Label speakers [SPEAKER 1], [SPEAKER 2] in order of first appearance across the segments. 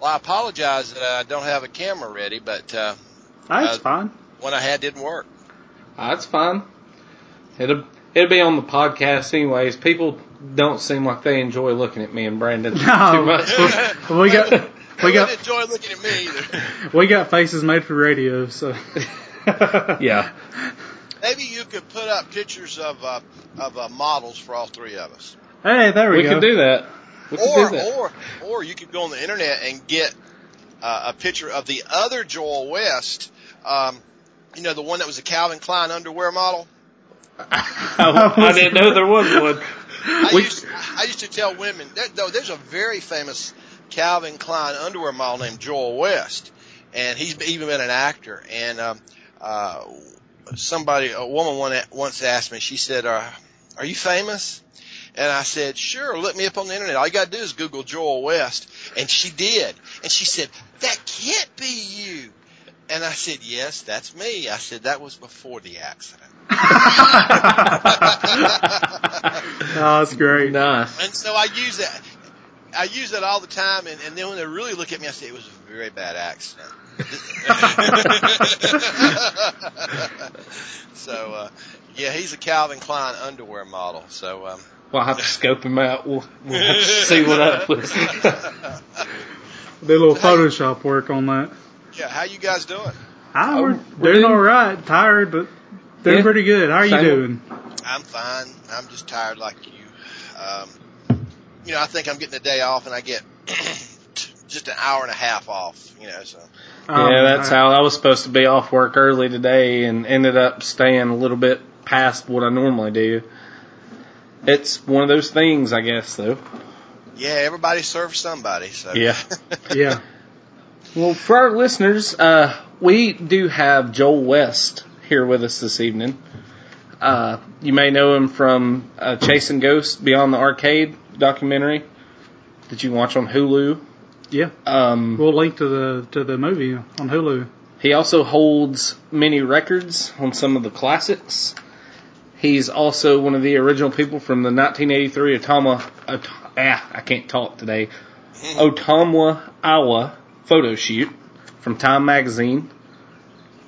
[SPEAKER 1] Well, I apologize that I don't have a camera ready, but uh,
[SPEAKER 2] That's
[SPEAKER 1] Uh,
[SPEAKER 2] fine.
[SPEAKER 1] One I had didn't work.
[SPEAKER 3] That's fine. It'll it'll be on the podcast anyways. People don't seem like they enjoy looking at me and Brandon
[SPEAKER 2] No.
[SPEAKER 3] too much.
[SPEAKER 2] We got we got
[SPEAKER 1] wouldn't enjoy looking at me either.
[SPEAKER 2] we got faces made for radio, so
[SPEAKER 3] yeah.
[SPEAKER 1] Maybe you could put up pictures of uh, of uh, models for all three of us,
[SPEAKER 2] Hey, there we,
[SPEAKER 3] We
[SPEAKER 2] go.
[SPEAKER 3] could do that. We could
[SPEAKER 1] or
[SPEAKER 3] do that.
[SPEAKER 1] or or you could go on the internet and get uh, a picture of the other Joel West. Um, you know, the one that was a Calvin Klein underwear model.
[SPEAKER 3] I didn't know there was one.
[SPEAKER 1] I
[SPEAKER 3] We-
[SPEAKER 1] used I used to tell women there, though there's a very famous Calvin Klein underwear model named Joel West, and he's even been an actor. And um, uh, somebody, a woman one- once asked me, she said, uh, "Are you famous?" And I said, "Sure, look me up on the internet. All you got to do is Google Joel West." And she did, and she said, "That can't be you." And I said, "Yes, that's me." I said, "That was before the accident."
[SPEAKER 2] Oh, that's great.
[SPEAKER 3] Nice.
[SPEAKER 1] And so I use that. I use that all the time, and, and then when they really look at me, I say it was a very bad accident. so, uh, yeah, he's a Calvin Klein underwear model. So, um,
[SPEAKER 3] We'll have to scope him out. We'll, we'll have to see what happens.
[SPEAKER 2] Did Do a little Photoshop work on that.
[SPEAKER 1] Yeah, how you guys doing?
[SPEAKER 2] Ah, we're,
[SPEAKER 3] Oh, we're
[SPEAKER 2] doing
[SPEAKER 3] doing-
[SPEAKER 2] all right. Tired, but doing
[SPEAKER 3] Yeah.
[SPEAKER 2] pretty good. How are you doing?
[SPEAKER 1] I'm fine. I'm just tired like you. Um, you know, I think I'm getting a day off, and I get just an hour and a half off. You know, so
[SPEAKER 3] yeah, that's
[SPEAKER 2] Um,
[SPEAKER 3] how I was supposed to be off work early today and ended up staying a little bit past what I normally do. It's one of those things, I guess, though.
[SPEAKER 1] yeah, everybody serves somebody. So
[SPEAKER 3] Yeah.
[SPEAKER 2] Yeah.
[SPEAKER 3] Well, for our listeners, uh, we do have Joel West here with us this evening. Uh, you may know him from uh, Chasing Ghosts Beyond the Arcade documentary that you watch on Hulu.
[SPEAKER 2] Yeah.
[SPEAKER 3] Um,
[SPEAKER 2] We'll link to the to the movie on Hulu.
[SPEAKER 3] He also holds many records on some of the classics. He's also one of the original people from the 1983 Otama, Ot- ah, I can't talk today, Ottumwa, Iowa photo shoot from Time Magazine.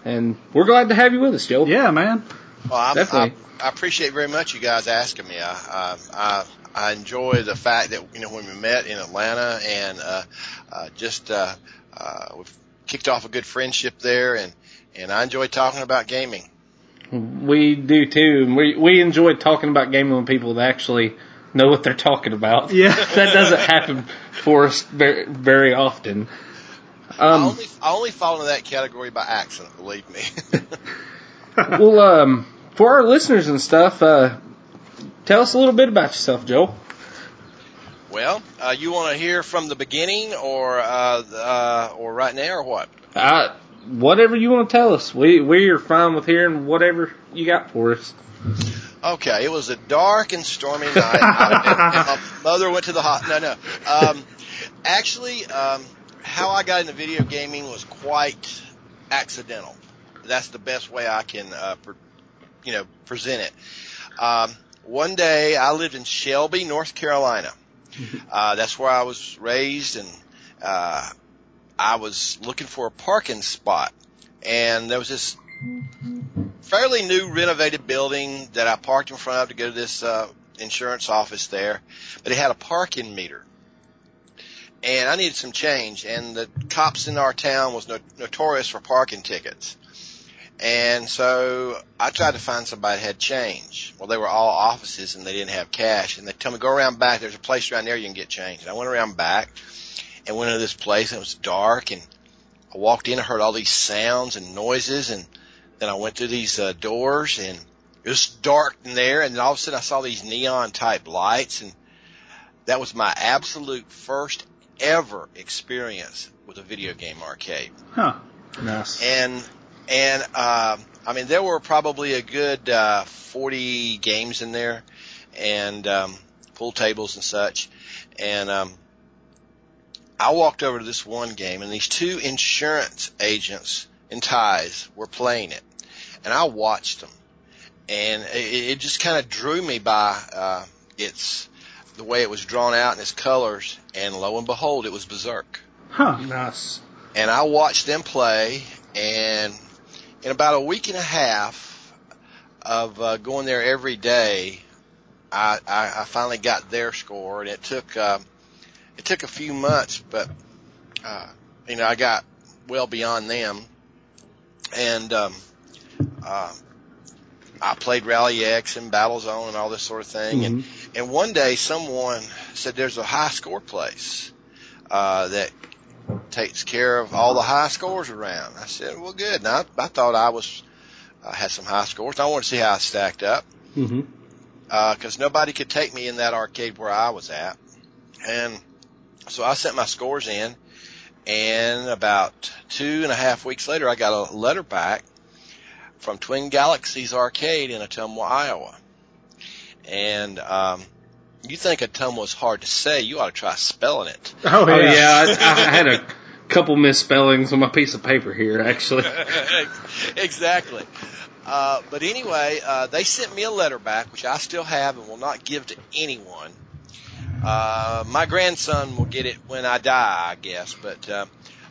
[SPEAKER 3] And we're glad to have you with us, Joe.
[SPEAKER 2] Yeah, man.
[SPEAKER 1] Well, I'm,
[SPEAKER 3] Definitely.
[SPEAKER 1] I, I appreciate very much you guys asking me. I, I, I, I enjoy the fact that you know when we met in Atlanta and uh, uh, just uh, uh, we've kicked off a good friendship there, and and I enjoy talking about gaming.
[SPEAKER 3] We do too. And we, we enjoy talking about gaming with people that actually know what they're talking about.
[SPEAKER 2] Yeah.
[SPEAKER 3] that doesn't happen for us very, very often.
[SPEAKER 1] I
[SPEAKER 3] Um,
[SPEAKER 1] only I only fall into that category by accident. Believe me.
[SPEAKER 3] well, um, for our listeners and stuff, uh, tell us a little bit about yourself, Joel.
[SPEAKER 1] well, uh, you want to hear from the beginning, or uh, uh, or right now, or what?
[SPEAKER 3] Uh, whatever you want to tell us. We we are fine with hearing whatever you got for us.
[SPEAKER 1] Okay, it was a dark and stormy night, I- my mother went to the hot. No, no. Um, actually, um, how I got into video gaming was quite accidental. That's the best way I can, uh, pre- you know, present it. Um, one day, I lived in Shelby, North Carolina. Uh, that's where I was raised, and uh, I was looking for a parking spot, and there was this fairly new renovated building that I parked in front of to go to this uh, insurance office there, but it had a parking meter. And I needed some change, and the cops in our town was no- notorious for parking tickets. And so I tried to find somebody that had change. Well, they were all offices and they didn't have cash. And they tell me, go around back. There's a place around there you can get change. And I went around back and went into this place and it was dark and I walked in and heard all these sounds and noises and then I went through these uh, doors and it was dark in there and then all of a sudden I saw these neon type lights and that was my absolute first ever experience with a video game arcade.
[SPEAKER 2] Huh.
[SPEAKER 3] Nice.
[SPEAKER 1] And And uh, I mean, there were probably a good uh, 40 games in there, and um, pool tables and such. And um, I walked over to this one game, and these two insurance agents in ties were playing it, and I watched them, and it, it just kind of drew me by uh, its the way it was drawn out and its colors, and lo and behold, it was Berserk.
[SPEAKER 2] Huh.
[SPEAKER 3] Nice.
[SPEAKER 1] And I watched them play, and in about a week and a half of uh, going there every day, I, I, I finally got their score, and it took uh, it took a few months, but uh, you know I got well beyond them, and um, uh, I played Rally X and Battle Zone and all this sort of thing, and and one day someone said there's a high score place uh, that takes care of all the high scores around. I said, well, good. And I, I thought I was uh, had some high scores. I wanted to see how I stacked up
[SPEAKER 2] Mm-hmm.
[SPEAKER 1] because nobody could take me in that arcade where I was at. And so I sent my scores in, and about two and a half weeks later, I got a letter back from Twin Galaxies Arcade in Ottumwa, Iowa. And um, you think a Ottumwa was hard to say? You ought to try spelling it.
[SPEAKER 2] Oh,
[SPEAKER 3] Oh
[SPEAKER 2] yeah.
[SPEAKER 3] yeah, I, I had a couple misspellings on my piece of paper here actually.
[SPEAKER 1] exactly. Uh, but anyway, uh, they sent me a letter back, which I still have and will not give to anyone. Uh, my grandson will get it when I die, I guess. But uh,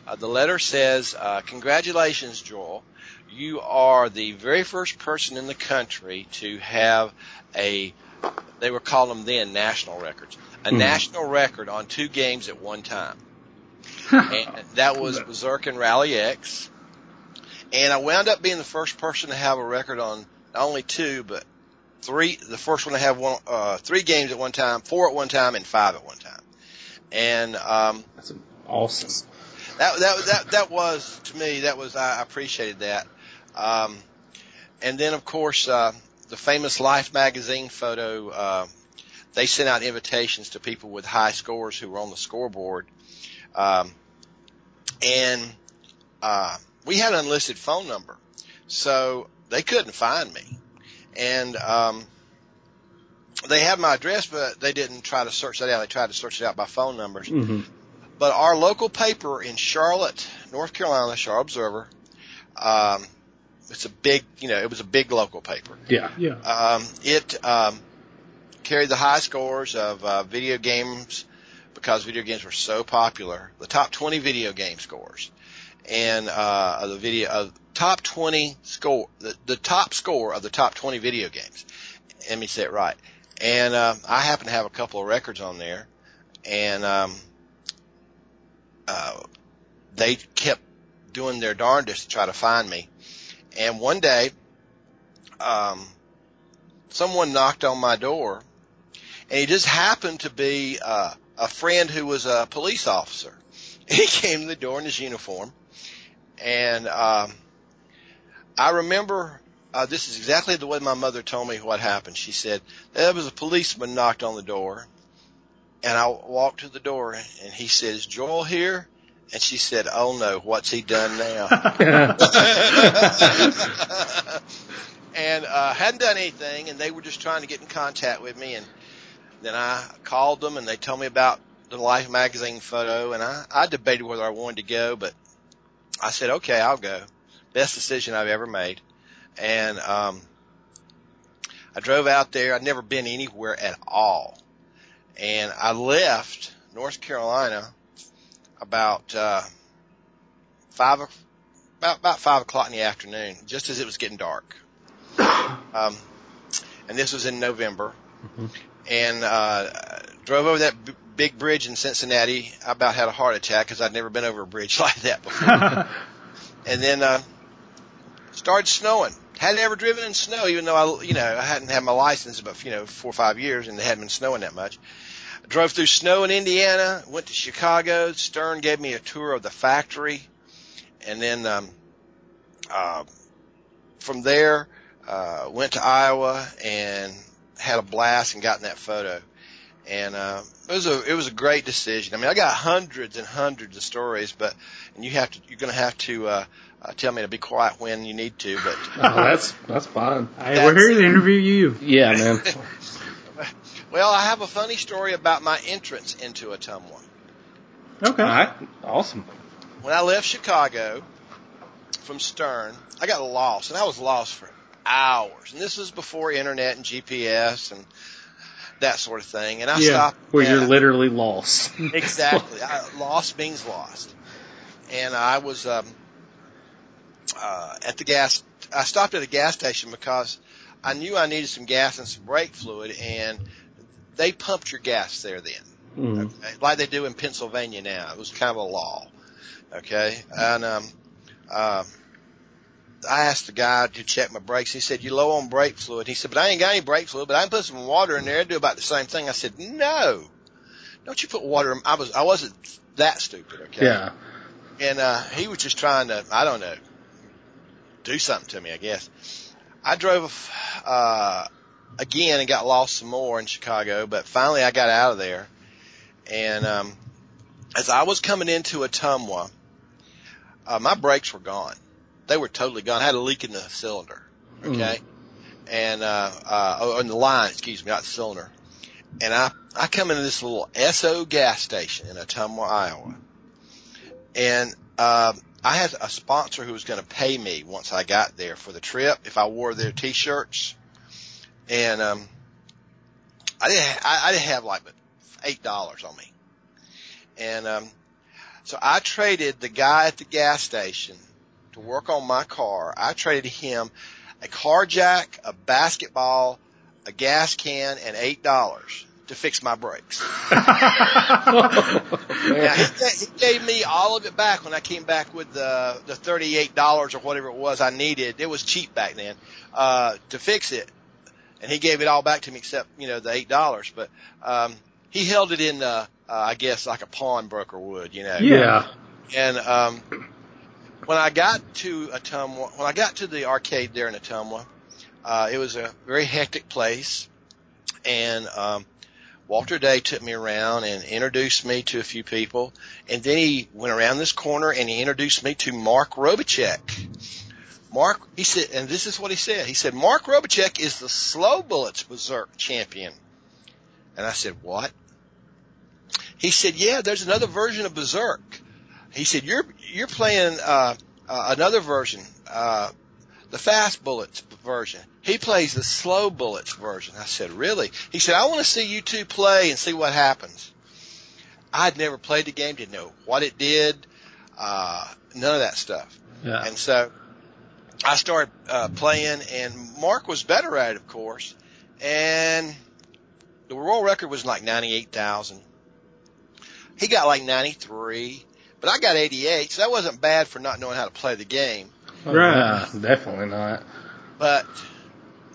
[SPEAKER 1] uh, the letter says, uh, "Congratulations, Joel. You are the very first person in the country to have a they were calling them then national records, a
[SPEAKER 2] Hmm.
[SPEAKER 1] national record on two games at one time." and that was Berserk and Rally X. And I wound up being the first person to have a record on not only two, but three. The first one to have one, uh, three games at one time, four at one time, and five at one time. And um,
[SPEAKER 3] That's awesome.
[SPEAKER 1] that that that that was to me that was I appreciated that. Um, and then of course uh, the famous Life magazine photo. Uh, they sent out invitations to people with high scores who were on the scoreboard, um, and uh, we had an unlisted phone number, so they couldn't find me, and um, they had my address, but they didn't try to search that out. They tried to search it out by phone numbers.
[SPEAKER 2] Mm-hmm.
[SPEAKER 1] But our local paper in Charlotte, North Carolina, Charlotte Observer, um, it's a big, you know, it was a big local paper.
[SPEAKER 3] Yeah.
[SPEAKER 2] Yeah.
[SPEAKER 1] Um, it um, carried the high scores of uh, video games because video games were so popular. The top 20 video game scores, and uh, of the video of top 20 score, the, the top score of the top 20 video games. Let me say it right. And uh, I happen to have a couple of records on there, and um, uh, they kept doing their darndest to try to find me. And one day, um, someone knocked on my door, and he just happened to be uh, a friend who was a police officer. He came to the door in his uniform, and um, I remember uh, this is exactly the way my mother told me what happened. She said there was a policeman knocked on the door, and I walked to the door, and he says, Joel here?" And she said, "Oh no, what's he done now?" and uh, hadn't done anything, and they were just trying to get in contact with me. And then I called them, and they told me about the Life magazine photo, and I, I debated whether I wanted to go, but I said, "Okay, I'll go." Best decision I've ever made. And um, I drove out there. I'd never been anywhere at all, and I left North Carolina about uh, five about about five o'clock in the afternoon, just as it was getting dark. Um, and this was in November, and uh, drove over that b- big bridge in Cincinnati. I about had a heart attack because I'd never been over a bridge like that before. and then uh, started snowing. Hadn't ever driven in snow, even though I, you know, I hadn't had my license about you know four or five years, and it hadn't been snowing that much. I drove through snow in Indiana, went to Chicago. Stern gave me a tour of the factory, and then um, uh, from there uh, went to Iowa and had a blast and got in that photo. and uh, it was a it was a great decision. I mean, I got hundreds and hundreds of stories, but and you have to you're going to have to uh, uh, tell me to be quiet when you need to. But
[SPEAKER 3] oh, that's that's fine.
[SPEAKER 2] Hey, we're here to interview you.
[SPEAKER 3] Yeah, man.
[SPEAKER 1] well, I have a funny story about my entrance into Ottumwa.
[SPEAKER 2] Okay.
[SPEAKER 3] All right, awesome.
[SPEAKER 1] When I left Chicago from Stern, I got lost, and I was lost for hours. And this was before internet and GPS and that sort of thing. And I
[SPEAKER 2] Yeah,
[SPEAKER 1] stopped
[SPEAKER 3] Where
[SPEAKER 1] at
[SPEAKER 3] you're literally lost.
[SPEAKER 1] exactly. I, lost means lost. And I was um, uh, at the gas. I stopped at a gas station because I knew I needed some gas and some brake fluid, and they pumped your gas there then,
[SPEAKER 3] Mm.
[SPEAKER 1] okay? like they do in Pennsylvania now. It was kind of a law, okay? And um, um, I asked the guy to check my brakes. He said, "You low on brake fluid." He said, "But I ain't got any brake fluid. But I can put some water in there. It'd do about the same thing." I said, "No, don't you put water." in I was I wasn't that stupid, okay?
[SPEAKER 3] Yeah.
[SPEAKER 1] And uh, he was just trying to, I don't know, do something to me, I guess. I drove uh, again and got lost some more in Chicago, but finally I got out of there. And um, as I was coming into Ottumwa, uh, my brakes were gone. They were totally gone. I had a leak in the cylinder. Okay. And, uh, uh, oh, in the line, excuse me, not the cylinder. And I, I come into this little SO gas station in Ottumwa, Iowa. And, um, I had a sponsor who was going to pay me once I got there for the trip if I wore their t-shirts. And, um, I didn't, I, I didn't have like but eight dollars on me. And, um, so I traded the guy at the gas station to work on my car. I traded him a car jack, a basketball, a gas can, and eight dollars to fix my brakes. Now, he, he gave me all of it back when I came back with the the thirty eight dollars or whatever it was I needed. It was cheap back then uh, to fix it, and he gave it all back to me except you know the eight dollars. But um, he held it in, uh, uh, I guess, like a pawnbroker would, you know.
[SPEAKER 3] Yeah.
[SPEAKER 1] And um, when I got to Ottumwa, when I got to the arcade there in Ottumwa, uh, it was a very hectic place, and um, Walter Day took me around and introduced me to a few people, and then he went around this corner and he introduced me to Mark Robichek. Mark, he said, and this is what he said. He said, Mark Robichek is the slow bullets berserk champion. And I said, what? He said, yeah, there's another version of berserk. He said, you're, you're playing, uh, uh, another version, uh, the fast bullets version. He plays the slow bullets version. I said, really? He said, I want to see you two play and see what happens. I'd never played the game, didn't know what it did, uh, none of that stuff.
[SPEAKER 3] Yeah.
[SPEAKER 1] And so I started uh, playing, and Mark was better at it, of course. And the world record was like 98,000. He got like 93, but I got 88, so that wasn't bad for not knowing how to play the game.
[SPEAKER 2] Right.
[SPEAKER 3] Yeah, definitely not.
[SPEAKER 1] But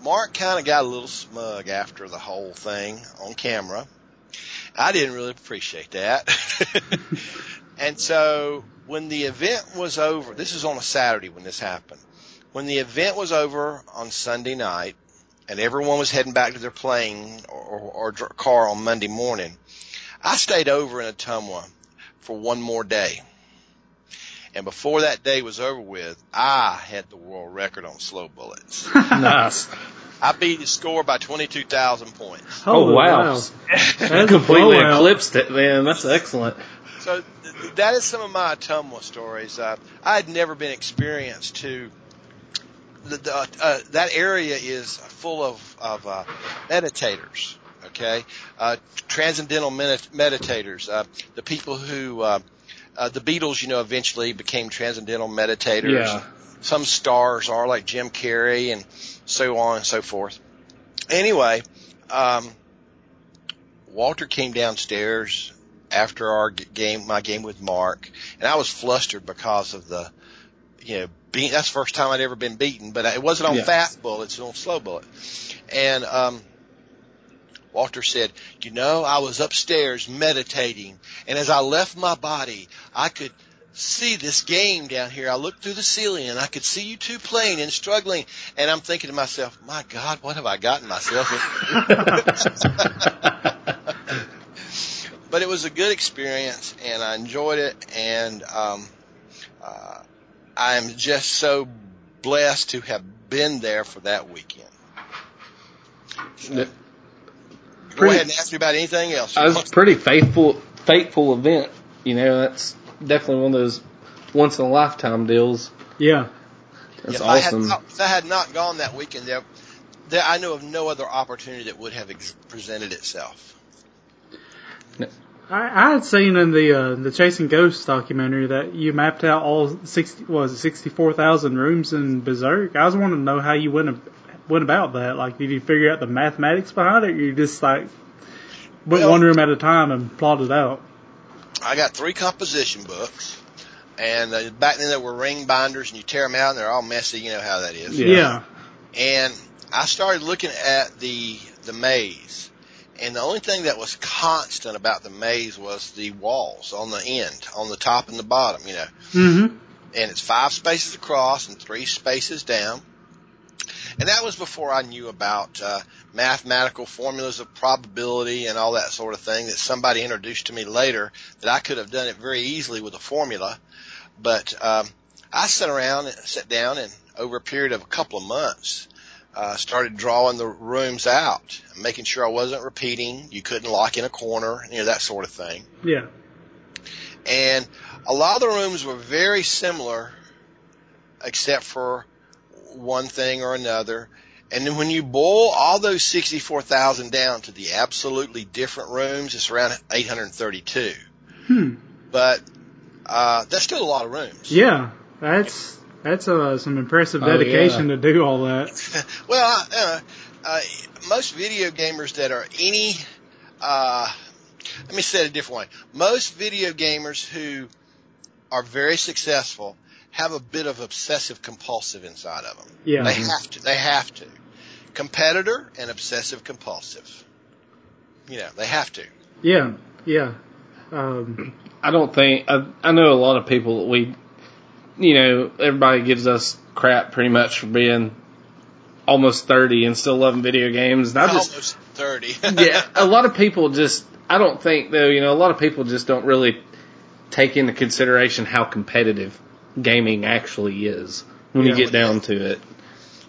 [SPEAKER 1] Mark kind of got a little smug after the whole thing on camera. I didn't really appreciate that. and so when the event was over, this is on a Saturday when this happened. When the event was over on Sunday night and everyone was heading back to their plane or, or, or car on Monday morning, I stayed over in Ottumwa for one more day. And before that day was over with, I had the world record on slow bullets.
[SPEAKER 3] nice.
[SPEAKER 1] I beat his score by 22,000 points.
[SPEAKER 3] Oh,
[SPEAKER 2] Holy
[SPEAKER 3] wow.
[SPEAKER 2] That's a
[SPEAKER 3] Completely
[SPEAKER 2] blowout.
[SPEAKER 3] eclipsed it, man. That's excellent.
[SPEAKER 1] So th- that is some of my Tumwa stories. Uh, I had never been experienced to the, uh, that area is full of of uh, meditators. Okay, uh, transcendental medit- meditators. Uh, the people who uh, uh, the Beatles, you know, eventually became transcendental meditators.
[SPEAKER 3] Yeah.
[SPEAKER 1] Some stars are like Jim Carrey and so on and so forth. Anyway, um, Walter came downstairs after our game, my game with Mark, and I was flustered because of the, you know, that's the first time I'd ever been beaten, but it wasn't on
[SPEAKER 3] Yeah.
[SPEAKER 1] fast bullets, it was on slow bullet. And, um, Walter said, you know, I was upstairs meditating, and as I left my body, I could see this game down here. I looked through the ceiling and I could see you two playing and struggling, and I'm thinking to myself, my God, what have I gotten myself into? but it was a good experience, and I enjoyed it, and um, uh, I'm just so blessed to have been there for that weekend. So, go ahead and ask me about anything else.
[SPEAKER 3] It was a pretty faithful, faithful event. You know, that's definitely one of those once in a lifetime deals.
[SPEAKER 2] Yeah.
[SPEAKER 3] That's
[SPEAKER 1] if I had
[SPEAKER 3] awesome.
[SPEAKER 1] not, if I had not gone that weekend there, there, I know of no other opportunity that would have ex- presented itself.
[SPEAKER 2] I, I had seen in the uh, the Chasing Ghosts documentary that you mapped out all sixty was it sixty four thousand rooms in Berserk. I was wanting to know how you went ab- went about that. Like, did you figure out the mathematics behind it, or you just like went
[SPEAKER 1] Well-
[SPEAKER 2] one room at a time and plotted out?
[SPEAKER 1] I got three composition books, and uh, back then there were ring binders, and you tear them out, and they're all messy. You know how that is.
[SPEAKER 3] Yeah.
[SPEAKER 2] Yeah.
[SPEAKER 1] And I started looking at the the maze, and the only thing that was constant about the maze was the walls on the end, on the top and the bottom. You know,
[SPEAKER 2] Mm-hmm.
[SPEAKER 1] and it's five spaces across and three spaces down. And that was before I knew about uh, mathematical formulas of probability and all that sort of thing that somebody introduced to me later that I could have done it very easily with a formula. But um, I sat around and sat down and over a period of a couple of months uh, started drawing the rooms out, making sure I wasn't repeating. You couldn't lock in a corner, you know, that sort of thing
[SPEAKER 2] Yeah.
[SPEAKER 1] and a lot of the rooms were very similar except for one thing or another and then when you boil all those 64,000 down to the absolutely different rooms it's around 832
[SPEAKER 2] Hmm.
[SPEAKER 1] but uh that's still a lot of rooms
[SPEAKER 2] Yeah. That's that's uh, some impressive
[SPEAKER 3] Oh, yeah.
[SPEAKER 2] dedication to do all that.
[SPEAKER 1] well uh, uh, most video gamers that are any uh let me say it a different way most video gamers who are very successful have a bit of obsessive compulsive inside of them
[SPEAKER 2] Yeah.
[SPEAKER 1] They have to. They have to. Competitor and obsessive compulsive. You know, they have to.
[SPEAKER 2] Yeah. Yeah. Um,
[SPEAKER 3] I don't think I, I know a lot of people that we, you know, everybody gives us crap pretty much for being almost thirty and still loving video games. And I just
[SPEAKER 1] Almost 30.
[SPEAKER 3] yeah, a lot of people just I don't think though, you know, a lot of people just don't really take into consideration how competitive gaming actually is when you
[SPEAKER 2] Yeah.
[SPEAKER 3] get down to it.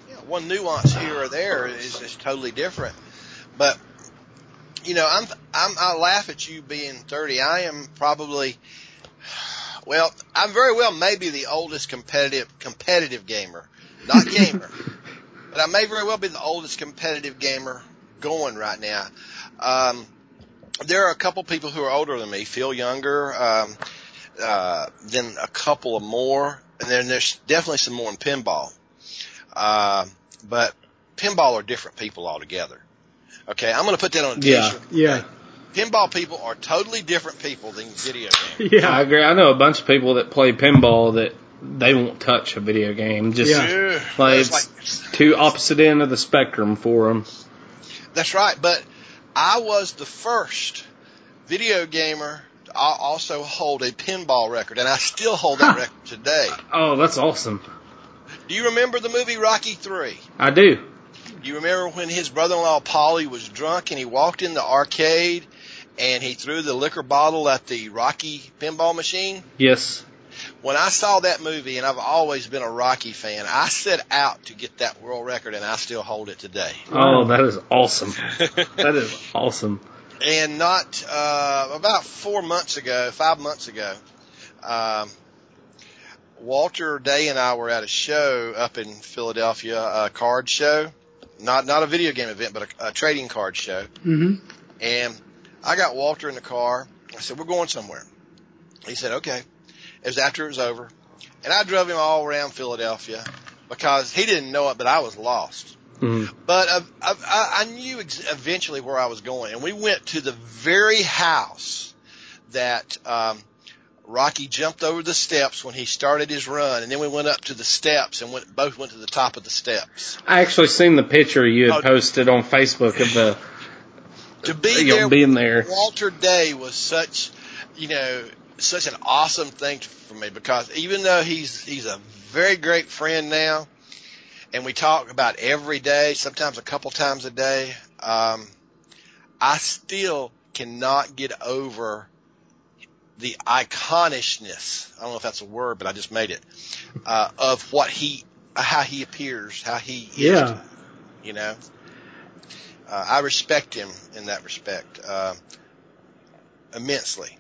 [SPEAKER 1] Yeah, one nuance here or there is, is totally different. But, you know, I'm, I'm, I laugh at you being 30. I am probably, well, I'm very well maybe the oldest competitive, competitive gamer. Not gamer. but I may very well be the oldest competitive gamer going right now. Um, there are a couple people who are older than me, feel younger, um, uh, then a couple of more, and then there's definitely some more in pinball. Uh, but pinball are different people altogether. Okay, I'm going to put that on a
[SPEAKER 3] Yeah,
[SPEAKER 1] t-shirt.
[SPEAKER 2] yeah.
[SPEAKER 1] Pinball people are totally different people than video games.
[SPEAKER 2] Yeah, I
[SPEAKER 3] agree. I know a bunch of people that play pinball that they won't touch a video game. Just
[SPEAKER 2] Yeah.
[SPEAKER 3] like
[SPEAKER 1] It's
[SPEAKER 3] it's two opposite end of the spectrum for them.
[SPEAKER 1] That's right. But I was the first video gamer to also hold a pinball record, and I still hold that record today.
[SPEAKER 3] Oh, that's awesome.
[SPEAKER 1] Do you remember the movie Rocky Three?
[SPEAKER 3] I do.
[SPEAKER 1] You remember when his brother-in-law Paulie was drunk and he walked in the arcade and he threw the liquor bottle at the Rocky pinball machine?
[SPEAKER 3] Yes.
[SPEAKER 1] When I saw that movie, and I've always been a Rocky fan, I set out to get that world record, and I still hold it today.
[SPEAKER 3] Oh, that is awesome. that is awesome.
[SPEAKER 1] and not uh, about four months ago, five months ago, um, Walter Day and I were at a show up in Philadelphia, a card show, not not a video game event, but a, a trading card show.
[SPEAKER 2] hmm
[SPEAKER 1] And I got Walter in the car. I said, "We're going somewhere." He said, "Okay." It was after it was over, and I drove him all around Philadelphia because he didn't know it, but I was lost.
[SPEAKER 3] Mhm.
[SPEAKER 1] But uh, I, I, I knew ex- eventually where I was going, and we went to the very house that um, Rocky jumped over the steps when he started his run, and then we went up to the steps and went both went to the top of the steps.
[SPEAKER 3] I actually seen the picture you had
[SPEAKER 1] Oh.
[SPEAKER 3] posted on Facebook of the
[SPEAKER 1] To be there,
[SPEAKER 3] being there.
[SPEAKER 1] Walter Day was such, you know, such an awesome thing for me because even though he's he's a very great friend now, and we talk about every day, sometimes a couple times a day, um, I still cannot get over the iconishness. I don't know if that's a word, but I just made it uh, of what he, how he appears, how he is.
[SPEAKER 2] Yeah.
[SPEAKER 1] You know, uh, I respect him in that respect uh, immensely.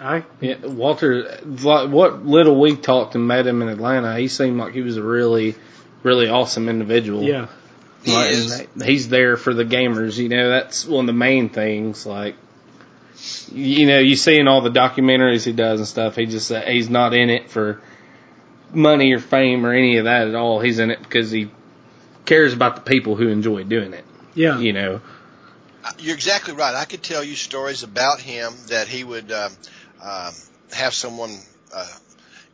[SPEAKER 2] I
[SPEAKER 3] Yeah, Walter. like, What little we talked and met him in Atlanta, he seemed like he was a really, really awesome individual.
[SPEAKER 2] yeah.
[SPEAKER 1] He
[SPEAKER 3] Like,
[SPEAKER 1] is.
[SPEAKER 3] he's there for the gamers. You know, that's one of the main things. Like, you know, you see in all the documentaries he does and stuff. He just uh, he's not in it for money or fame or any of that at all. He's in it because he cares about the people who enjoy doing it.
[SPEAKER 2] Yeah.
[SPEAKER 3] You know,
[SPEAKER 1] You're exactly right. I could tell you stories about him that he would um, um, have someone uh,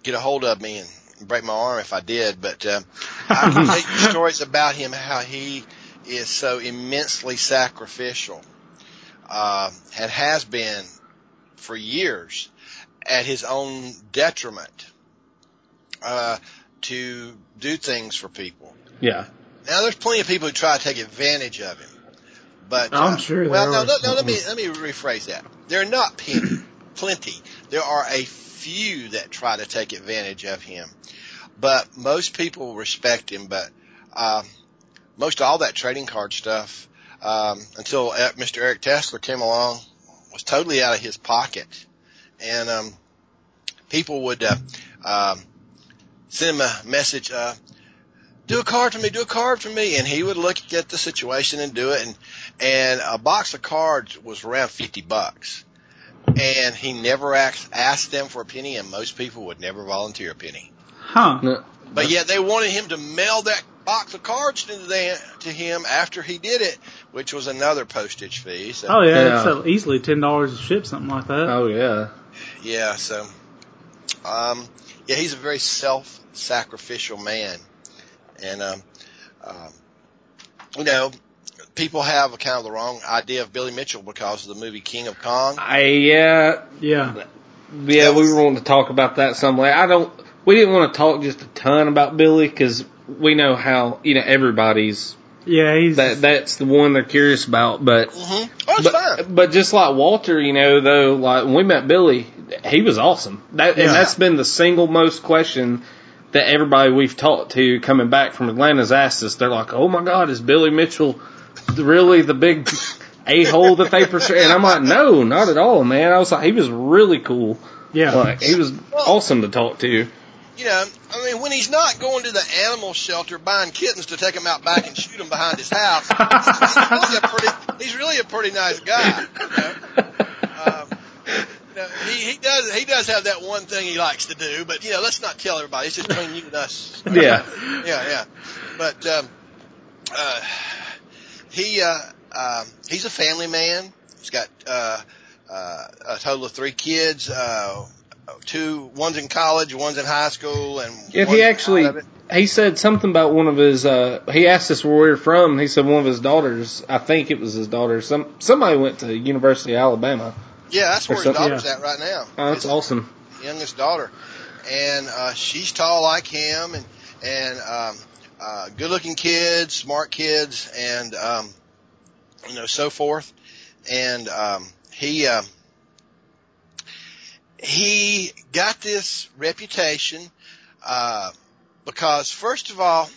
[SPEAKER 1] get a hold of me and break my arm if I did. But um, I can tell you stories about him how he is so immensely sacrificial uh, and has been for years at his own detriment uh, to do things for people.
[SPEAKER 3] yeah.
[SPEAKER 1] Now, there's plenty of people who try to take advantage of him, but
[SPEAKER 2] I'm
[SPEAKER 1] uh,
[SPEAKER 2] sure
[SPEAKER 1] Well, no, no, no, let me let me rephrase that. There are not plenty, plenty. There are a few that try to take advantage of him, but most people respect him. But um, most all that trading card stuff um, until uh, Mr. Eric Tesler came along was totally out of his pocket, and um, people would uh, um, send him a message. Uh, do a card for me, do a card for me. And he would look at the situation and do it. And, and a box of cards was around 50 bucks. And he never asked, asked them for a penny and most people would never volunteer a penny.
[SPEAKER 2] Huh.
[SPEAKER 3] No,
[SPEAKER 1] But yet they wanted him to mail that box of cards to, them, to him after he did it, which was another postage fee. So,
[SPEAKER 2] Oh yeah,
[SPEAKER 3] Yeah.
[SPEAKER 2] it's uh, easily ten dollars to ship something like that.
[SPEAKER 3] oh yeah.
[SPEAKER 1] yeah, so, um, yeah, he's a very self-sacrificial man. And, um, um, you know, people have a kind of the wrong idea of Billy Mitchell because of the movie King of Kong.
[SPEAKER 3] I yeah
[SPEAKER 2] Yeah.
[SPEAKER 3] yeah.
[SPEAKER 1] That
[SPEAKER 3] We
[SPEAKER 1] was-
[SPEAKER 3] were wanting to talk about that some way. I don't. We didn't want to talk just a ton about Billy because we know how you know everybody's
[SPEAKER 2] Yeah, he's
[SPEAKER 3] that that's the one they're curious about. But
[SPEAKER 1] Mm-hmm. Oh, it's fine.
[SPEAKER 3] but, but just like Walter, you know, though, like when we met Billy, he was awesome. That
[SPEAKER 2] Yeah.
[SPEAKER 3] and that's been the single most question that everybody we've talked to coming back from Atlanta's asked us. They're like, "Oh my God, is Billy Mitchell really the big a hole that they pursue?" And I'm like, "No, not at all, man." I was like, he was really cool.
[SPEAKER 2] yeah.
[SPEAKER 3] Like he was awesome to talk to.
[SPEAKER 1] You know, I mean, when he's not going to the animal shelter buying kittens to take them out back and shoot them behind his house, he's really a pretty, he's really a pretty nice guy. You know? Um, you know, he, he does he does have that one thing he likes to do, but you know, let's not tell everybody. It's just between you and us.
[SPEAKER 3] Yeah.
[SPEAKER 1] yeah, yeah. But um, uh, he uh, um, he's a family man. He's got uh, uh, a total of three kids. Uh, two, one's in college, one's in high school, and
[SPEAKER 3] If he actually,
[SPEAKER 1] out of it.
[SPEAKER 3] he said something about one of his. uh He asked us where we were from. He said one of his daughters. I think it was his daughter. Some somebody went to University of Alabama.
[SPEAKER 1] Yeah, that's where his daughter's at right now.
[SPEAKER 3] Oh, that's
[SPEAKER 1] His
[SPEAKER 3] awesome.
[SPEAKER 1] youngest daughter, and uh, she's tall like him, and and um, uh, good-looking kids, smart kids, and um, you know so forth. And um, he um, he got this reputation uh, because, first of all,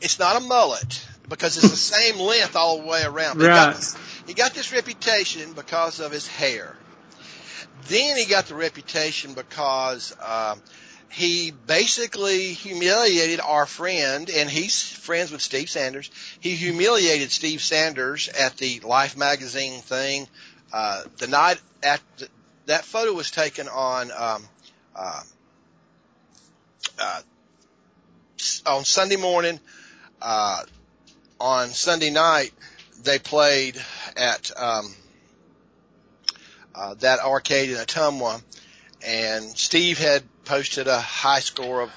[SPEAKER 1] it's not a mullet because it's the same length all the way around. But He, got
[SPEAKER 2] Right.
[SPEAKER 1] this, he got this reputation because of his hair. Then he got the reputation because um, he basically humiliated our friend, and he's friends with Steve Sanders. He humiliated Steve Sanders at the Life magazine thing. Uh, the night at the, that photo was taken on um, uh, uh, on Sunday morning. Uh, on Sunday night, they played at um, uh, that arcade in Ottumwa, and Steve had posted a high score of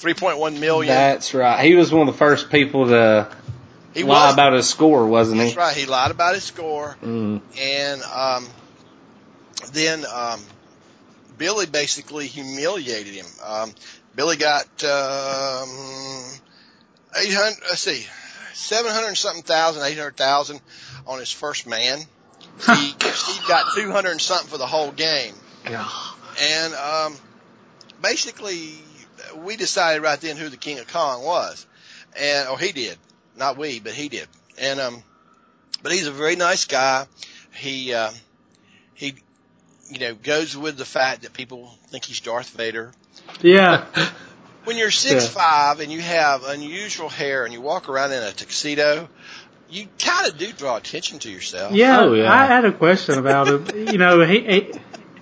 [SPEAKER 1] 3.1 million.
[SPEAKER 3] That's right. He was one of the first people to
[SPEAKER 1] he
[SPEAKER 3] lie
[SPEAKER 1] was.
[SPEAKER 3] about his score, wasn't he?
[SPEAKER 1] That's right. He lied about his score,
[SPEAKER 3] Mm.
[SPEAKER 1] and um, then um, Billy basically humiliated him. Um, Billy got um, 800. Let's see, 700 something thousand, eight hundred thousand on his first man, Steve, Steve got 200 and something for the whole game.
[SPEAKER 3] Yeah.
[SPEAKER 1] And um, basically, we decided right then who the King of Kong was, and or he did, not we, but he did. And um, but he's a very nice guy. He uh, he, you know, goes with the fact that people think he's Darth Vader.
[SPEAKER 2] Yeah.
[SPEAKER 1] When you're six
[SPEAKER 3] Yeah.
[SPEAKER 1] five and you have unusual hair and you walk around in a tuxedo, you kind of do draw attention to yourself.
[SPEAKER 2] Yeah,
[SPEAKER 3] Oh, yeah.
[SPEAKER 2] I had a question about him. you know, he, he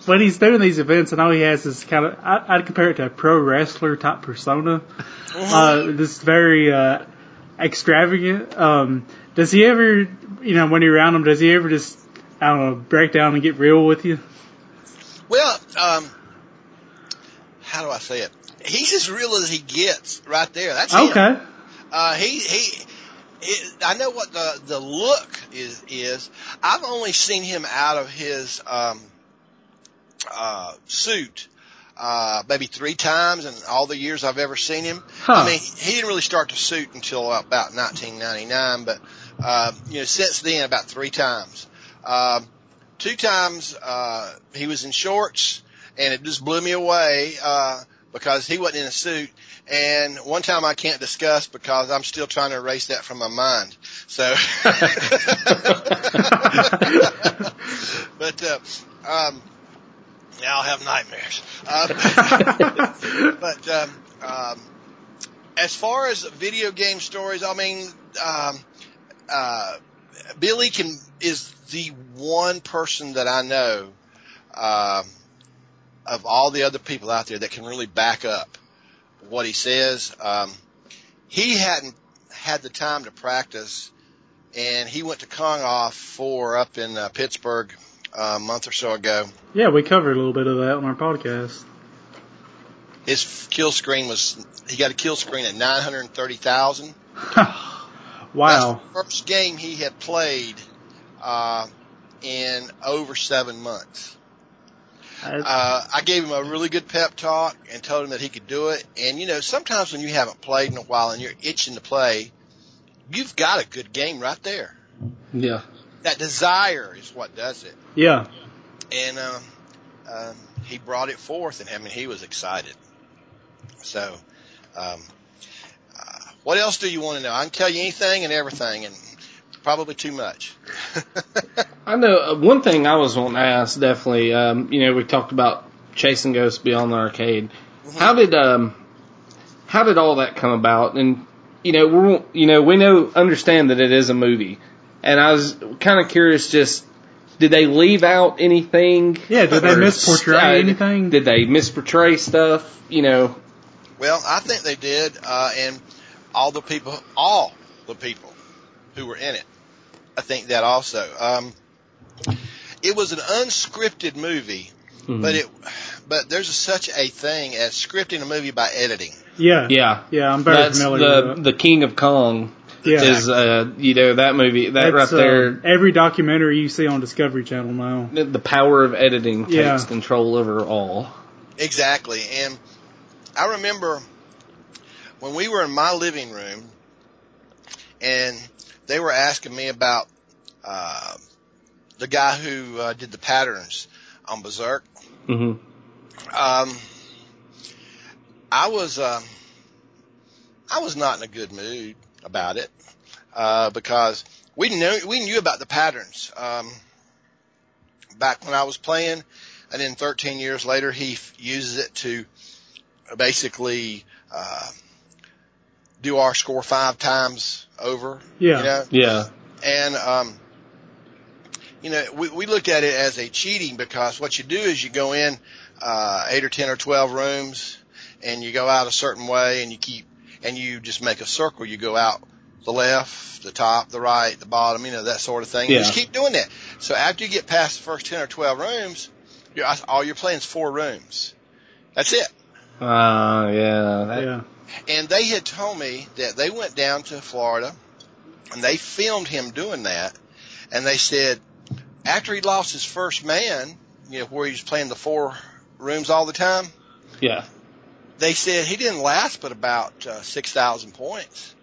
[SPEAKER 2] when he's doing these events and all he has is kind of I, I'd compare it to a pro wrestler type persona. Uh, this very uh, extravagant. Um, does he ever, you know, when you're around him, does he ever just I don't know break down and get real with you?
[SPEAKER 1] Well, um, how do I say it? He's as real as he gets right there. That's him.
[SPEAKER 2] Okay.
[SPEAKER 1] Uh, he, he, it, I know what the, the look is, is. I've only seen him out of his, um, uh, suit, uh, maybe three times in all the years I've ever seen him.
[SPEAKER 2] Huh.
[SPEAKER 1] I mean, he didn't really start to suit until about 1999, but, uh, you know, since then about three times. Um, two times, uh, he was in shorts and it just blew me away, uh, because he wasn't in a suit. And one time I can't discuss because I'm still trying to erase that from my mind. So, but, uh, um, now I'll have nightmares. Um, but, um, um, as far as video game stories, I mean, um, uh, Billy can, is the one person that I know, um, of all the other people out there that can really back up what he says. Um, he hadn't had the time to practice, and he went to Kong off for up in uh, Pittsburgh uh, a month or so ago.
[SPEAKER 2] Yeah, we covered a little bit of that on our podcast.
[SPEAKER 1] His kill screen was he got a kill screen at nine hundred thirty thousand.
[SPEAKER 2] wow.
[SPEAKER 1] First game he had played uh, in over seven months.
[SPEAKER 2] I-
[SPEAKER 1] Uh, I gave him a really good pep talk and told him that he could do it. And you know, sometimes when you haven't played in a while and you're itching to play, you've got a good game right there.
[SPEAKER 3] Yeah.
[SPEAKER 1] That desire is what does it.
[SPEAKER 2] yeah.
[SPEAKER 1] And um, um, he brought it forth, and I mean, he was excited. So, um, uh, what else do you want to know? I can tell you anything and everything, and probably too much.
[SPEAKER 3] I know uh, one thing I was wanting to ask. Definitely, um, you know, we talked about chasing ghosts beyond the arcade. How did um, how did all that come about? And you know, we're you know we know understand that it is a movie, and I was kind of curious. Just did they leave out anything?
[SPEAKER 2] Yeah, did they misportray
[SPEAKER 3] uh,
[SPEAKER 2] anything?
[SPEAKER 3] Did they misportray stuff? You know,
[SPEAKER 1] Well, I think they did, uh, and all the people, all the people who were in it, I think that also. Um, it was an unscripted movie,
[SPEAKER 3] Mm-hmm.
[SPEAKER 1] but it, but there's a, such a thing as scripting a movie by editing.
[SPEAKER 2] Yeah.
[SPEAKER 3] yeah,
[SPEAKER 2] Yeah, I'm very
[SPEAKER 3] that's
[SPEAKER 2] familiar
[SPEAKER 3] the
[SPEAKER 2] with that.
[SPEAKER 3] the King of Kong.
[SPEAKER 2] Yeah.
[SPEAKER 3] Is uh you know that movie that
[SPEAKER 2] That's,
[SPEAKER 3] right there
[SPEAKER 2] uh, every documentary you see on Discovery Channel now.
[SPEAKER 3] the the power of editing takes
[SPEAKER 2] Yeah.
[SPEAKER 3] control over all.
[SPEAKER 1] Exactly. And I remember when we were in my living room and they were asking me about uh, the guy who uh, did the patterns on Berserk.
[SPEAKER 3] hmm
[SPEAKER 1] Um, I was um, I was not in a good mood about it uh, because we knew we knew about the patterns um, back when I was playing, and then 13 years later he f- uses it to basically uh, do our score five times over.
[SPEAKER 2] Yeah.
[SPEAKER 1] You know?
[SPEAKER 3] Yeah.
[SPEAKER 1] And, um, you know, we, we looked at it as a cheating because what you do is you go in, uh, eight or 10 or 12 rooms and you go out a certain way and you keep, and you just make a circle. You go out the left, the top, the right, the bottom, you know, that sort of thing. You just keep doing that. So after you get past the first 10 or 12 rooms, you're, all you're playing is four rooms. That's it.
[SPEAKER 3] Uh, yeah. That,
[SPEAKER 2] Yeah.
[SPEAKER 1] And they had told me that they went down to Florida and they filmed him doing that. And they said after he lost his first man, you know, where he was playing the four rooms all the time,
[SPEAKER 3] yeah.
[SPEAKER 1] they said he didn't last but about uh, 6,000 points.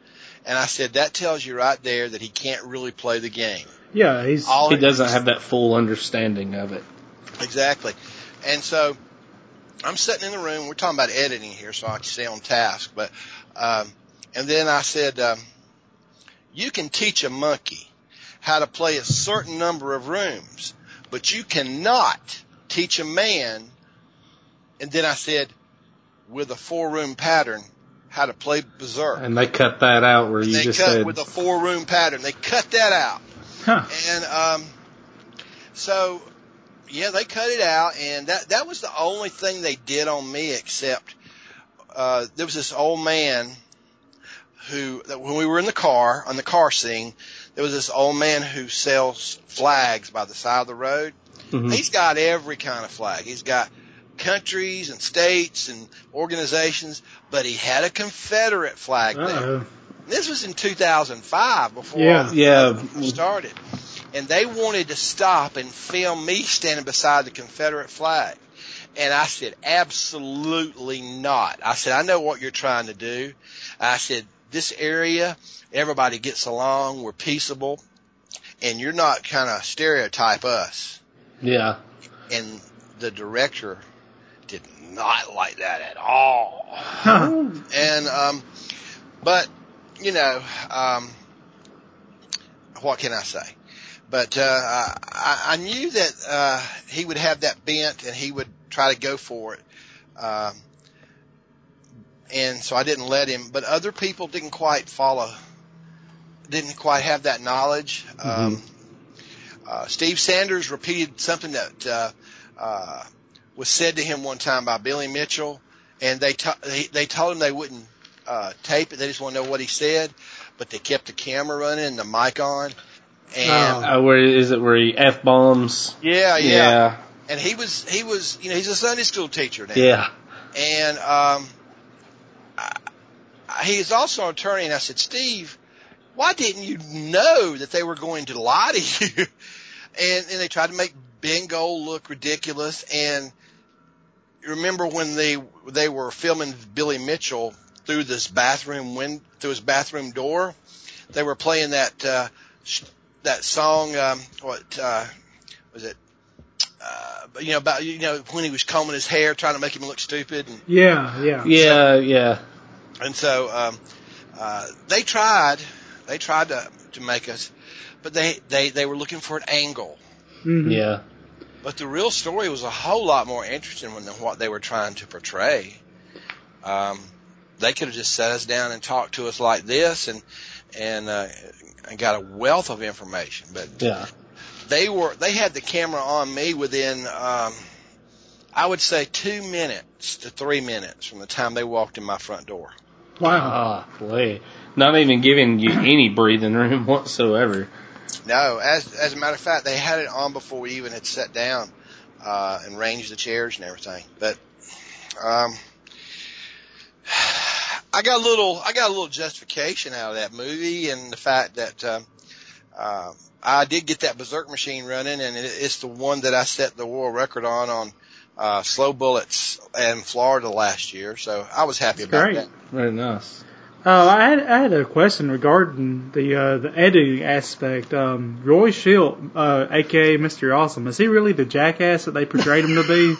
[SPEAKER 1] And I said, that tells you right there that he can't really play the game.
[SPEAKER 2] Yeah, he's
[SPEAKER 1] All
[SPEAKER 3] He doesn't have that full understanding of it.
[SPEAKER 1] Exactly. And so I'm sitting in the room. We're talking about editing here, so I can stay on task. But um, and then I said, um, you can teach a monkey how to play a certain number of rooms, but you cannot teach a man. And then I said, with a four room pattern, how to play berserk.
[SPEAKER 3] And they cut that out where you
[SPEAKER 1] they
[SPEAKER 3] just
[SPEAKER 1] cut
[SPEAKER 3] said,
[SPEAKER 1] with a four room pattern. They cut that out.
[SPEAKER 2] Huh.
[SPEAKER 1] And um, so, yeah, they cut it out, and that that was the only thing they did on me, except uh, there was this old man who, that when we were in the car on the car scene, there was this old man who sells flags by the side of the road.
[SPEAKER 3] Mhm.
[SPEAKER 1] He's got every kind of flag. He's got countries and states and organizations, but he had a Confederate flag there.
[SPEAKER 2] Uh-oh.
[SPEAKER 1] This was in 2005 before
[SPEAKER 2] Yeah.
[SPEAKER 3] Yeah.
[SPEAKER 1] started. And they wanted to stop and film me standing beside the Confederate flag. And I said, absolutely not. I said, I know what you're trying to do. I said, this area, everybody gets along, we're peaceable, and you're not kind of stereotype us.
[SPEAKER 3] yeah.
[SPEAKER 1] And the director did not like that at all. And um, but you know, um, what can I say? But uh, I, I knew that uh, he would have that bent, and he would try to go for it. Um, and so I didn't let him. But other people didn't quite follow, didn't quite have that knowledge. Um, uh, Steve Sanders repeated something that uh, uh, was said to him one time by Billy Mitchell, and they t- they, they told him they wouldn't uh, tape it. They just want to know what he said, but they kept the camera running and the mic on. And
[SPEAKER 2] Oh.
[SPEAKER 3] Uh, where is it where he f bombs?
[SPEAKER 1] yeah, yeah,
[SPEAKER 3] yeah,
[SPEAKER 1] and he was he was you know he's a Sunday school teacher now.
[SPEAKER 3] yeah.
[SPEAKER 1] and um, I, he is also an attorney. And I said, Steve, why didn't you know that they were going to lie to you? and and they tried to make Bingo look ridiculous. And remember when they they were filming Billy Mitchell through this bathroom win through his bathroom door, they were playing that uh, that song. Um, what uh, was it? Uh, but you know about you know when he was combing his hair, trying to make him look stupid, and
[SPEAKER 2] Yeah, yeah.
[SPEAKER 3] Yeah, yeah.
[SPEAKER 1] and so um, uh, they tried, they tried to to make us, but they they they were looking for an angle.
[SPEAKER 2] Mhm.
[SPEAKER 3] Yeah.
[SPEAKER 1] But the real story was a whole lot more interesting than what they were trying to portray. Um, they could have just sat us down and talked to us like this, and and uh, and got a wealth of information. But
[SPEAKER 3] Yeah.
[SPEAKER 1] they were they had the camera on me within um, I would say two minutes to three minutes from the time they walked in my front door.
[SPEAKER 2] Wow.
[SPEAKER 3] Ah, boy. Not even giving you any breathing room whatsoever.
[SPEAKER 1] No, as as a matter of fact, they had it on before we even had sat down uh, and ranged the chairs and everything. But um, I got a little I got a little justification out of that movie and the fact that um, uh, I did get that Berserk machine running, and it, it's the one that I set the world record on on uh, slow bullets in Florida last year. So I was happy about
[SPEAKER 2] Great.
[SPEAKER 1] that.
[SPEAKER 3] Very nice.
[SPEAKER 2] Uh, I had I had a question regarding the uh, the editing aspect. Um, Roy Shildt, uh, aka Mr. Awesome, is he really the jackass that they portrayed him to be?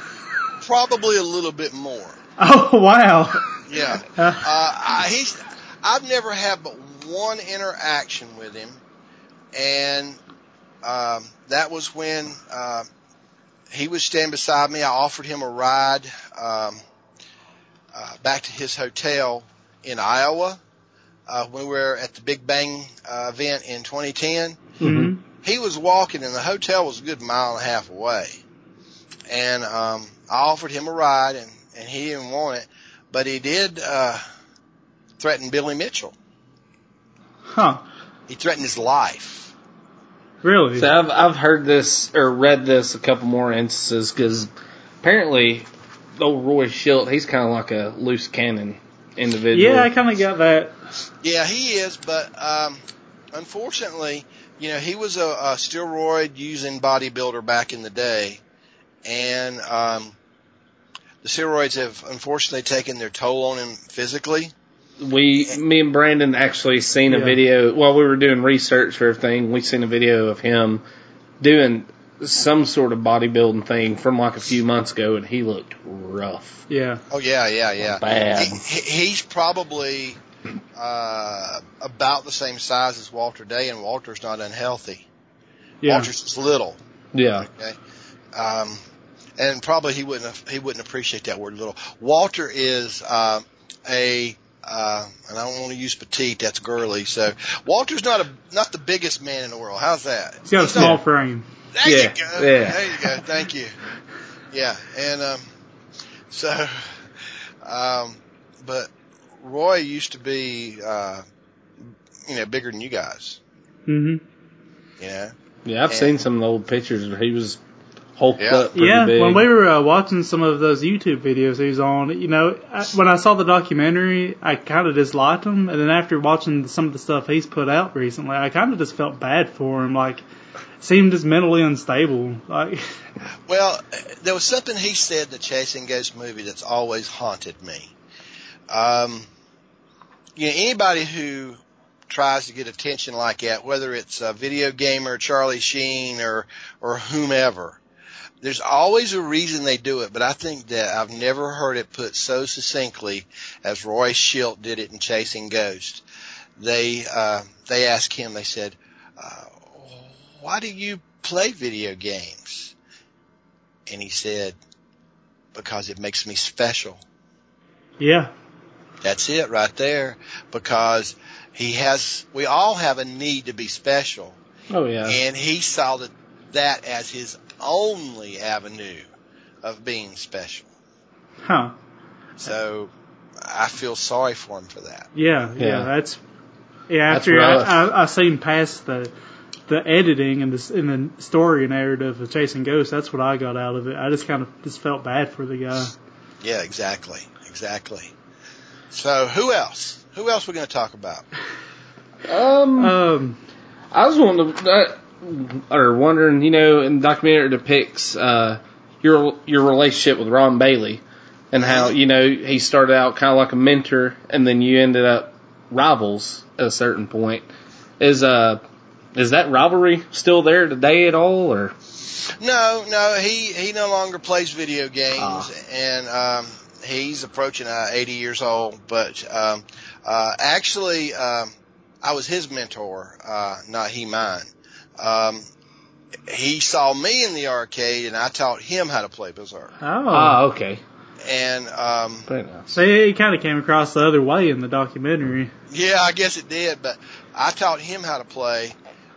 [SPEAKER 1] Probably a little bit more.
[SPEAKER 2] Oh wow!
[SPEAKER 1] Yeah.
[SPEAKER 2] Uh,
[SPEAKER 1] I, he's, I've never had but one interaction with him, and um, that was when uh, he was standing beside me. I offered him a ride um, uh, back to his hotel in Iowa uh, when we were at the Big Bang uh, event in 2010.
[SPEAKER 2] mhm.
[SPEAKER 1] He was walking, and the hotel was a good mile and a half away. And um, I offered him a ride, and, and he didn't want it, but he did uh, threaten Billy Mitchell.
[SPEAKER 2] Huh?
[SPEAKER 1] He threatened his life.
[SPEAKER 2] Really?
[SPEAKER 3] So I've I've heard this or read this a couple more instances because apparently old Roy Shildt he's kind of like a loose cannon individual.
[SPEAKER 2] yeah, I kind of got that.
[SPEAKER 1] Yeah, he is, but um, unfortunately, you know, he was a, a steroid using bodybuilder back in the day, and um, the steroids have unfortunately taken their toll on him physically.
[SPEAKER 3] We, me and Brandon actually seen a
[SPEAKER 2] Yeah.
[SPEAKER 3] video while we were doing research for everything. We seen a video of him doing some sort of bodybuilding thing from like a few months ago, and he looked rough.
[SPEAKER 2] Yeah.
[SPEAKER 1] Oh yeah, yeah, yeah.
[SPEAKER 3] Bad.
[SPEAKER 1] He, he, he's probably uh, about the same size as Walter Day, and Walter's not unhealthy.
[SPEAKER 2] Yeah.
[SPEAKER 1] Walter's just little.
[SPEAKER 3] Yeah,
[SPEAKER 1] Okay. Um, and probably he wouldn't he wouldn't appreciate that word a little. Walter is uh, a uh, and I don't want to use petite. That's girly. So Walter's not a not the biggest man in the world. How's that?
[SPEAKER 2] He's got a small
[SPEAKER 1] not-
[SPEAKER 2] frame.
[SPEAKER 1] There
[SPEAKER 3] Yeah,
[SPEAKER 1] you go.
[SPEAKER 3] yeah.
[SPEAKER 1] There you go. Thank you. Yeah, and um, so, um, but Roy used to be, uh, you know, bigger than you guys.
[SPEAKER 2] hmm
[SPEAKER 1] You know.
[SPEAKER 3] yeah. I've
[SPEAKER 1] And-
[SPEAKER 3] seen some of the old pictures where he was hulked
[SPEAKER 1] Yeah.
[SPEAKER 3] up pretty
[SPEAKER 2] Yeah,
[SPEAKER 3] big.
[SPEAKER 2] when we were uh, watching some of those YouTube videos he was on, you know, I, when I saw the documentary, I kind of disliked him, and then after watching some of the stuff he's put out recently, I kind of just felt bad for him. Like, seemed just mentally unstable. Like,
[SPEAKER 1] Well, there was something he said in the Chasing Ghost movie that's always haunted me. Um, you know, anybody who tries to get attention like that, whether it's a video gamer, Charlie Sheen, or or whomever, there's always a reason they do it. But I think that I've never heard it put so succinctly as Roy Shildt did it in Chasing Ghost. They uh, they asked him. They said, uh, "Why do you play video games?" And he said, because it makes me special.
[SPEAKER 2] yeah,
[SPEAKER 1] That's it right there. Because he has, we all have a need to be special.
[SPEAKER 3] oh yeah,
[SPEAKER 1] And he saw that, that as his only avenue of being special.
[SPEAKER 2] huh?
[SPEAKER 1] So I feel sorry for him for that.
[SPEAKER 2] Yeah, yeah,
[SPEAKER 3] Yeah.
[SPEAKER 2] that's yeah.
[SPEAKER 3] That's
[SPEAKER 2] After I,
[SPEAKER 3] rough.
[SPEAKER 2] I, I seen past the the editing and the in the story narrative of Chasing Ghosts, that's what I got out of it. I just kind of just felt bad for the guy.
[SPEAKER 1] Yeah, exactly. Exactly. So who else? Who else we going to talk about?
[SPEAKER 3] um,
[SPEAKER 2] Um,
[SPEAKER 3] I was wondering, uh, or wondering, you know, in the documentary depicts uh, your your relationship with Ron Bailey and how you know he started out kind of like a mentor, and then you ended up rivals at a certain point. Is uh is that rivalry still there today at all, or
[SPEAKER 1] No, no, he he no longer plays video games,
[SPEAKER 3] Ah.
[SPEAKER 1] and um, he's approaching uh, 80 years old. But um, uh, actually, um, I was his mentor, uh, not he mine. Um, he saw me in the arcade, and I taught him how to play Berserk.
[SPEAKER 2] oh,
[SPEAKER 3] ah okay,
[SPEAKER 1] And um,
[SPEAKER 3] very nice.
[SPEAKER 2] so he kind of came across the other way in the documentary.
[SPEAKER 1] yeah, I guess it did. But I taught him how to play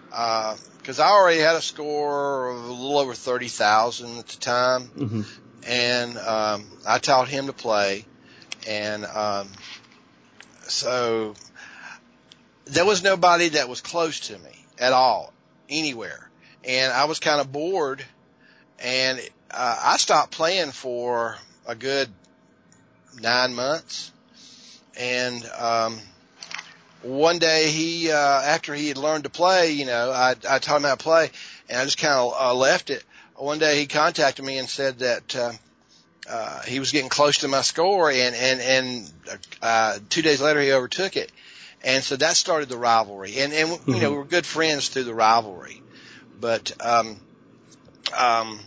[SPEAKER 1] because I already had a score of a little over 30,000 at the time.
[SPEAKER 3] hmm
[SPEAKER 1] and um, I taught him to play, and um, so there was nobody that was close to me at all, anywhere, and I was kind of bored, and uh, I stopped playing for a good nine months, and um, one day he, uh, after he had learned to play, you know, I, I taught him how to play, and I just kind of uh, left it. One day he contacted me and said that uh, uh, he was getting close to my score, and and and uh, two days later he overtook it, and so that started the rivalry. And and you know we were good friends through the rivalry, but um, um,